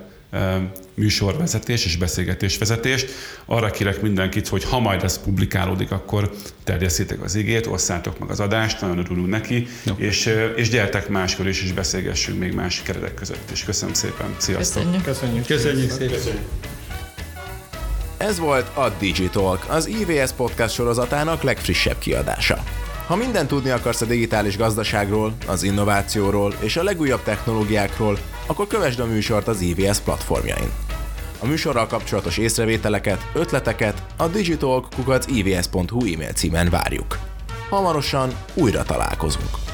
műsorvezetés és beszélgetésvezetést. Arra kérek mindenkit, hogy ha majd ez publikálódik, akkor terjesszétek az igét, osszátok meg az adást, nagyon örülünk neki, és, és gyertek máskor is, és beszélgessünk még más keretek között is. Köszönöm szépen, sziasztok! Köszönjük! Köszönjük, Köszönjük szépen! Köszönjük. Ez volt a Digitalk, az IVS podcast sorozatának legfrissebb kiadása. Ha mindent tudni akarsz a digitális gazdaságról, az innovációról és a legújabb technológiákról, akkor kövesd a műsort az IVS platformjain. A műsorral kapcsolatos észrevételeket, ötleteket a digitalk.ivs.hu e-mail címen várjuk. Hamarosan újra találkozunk.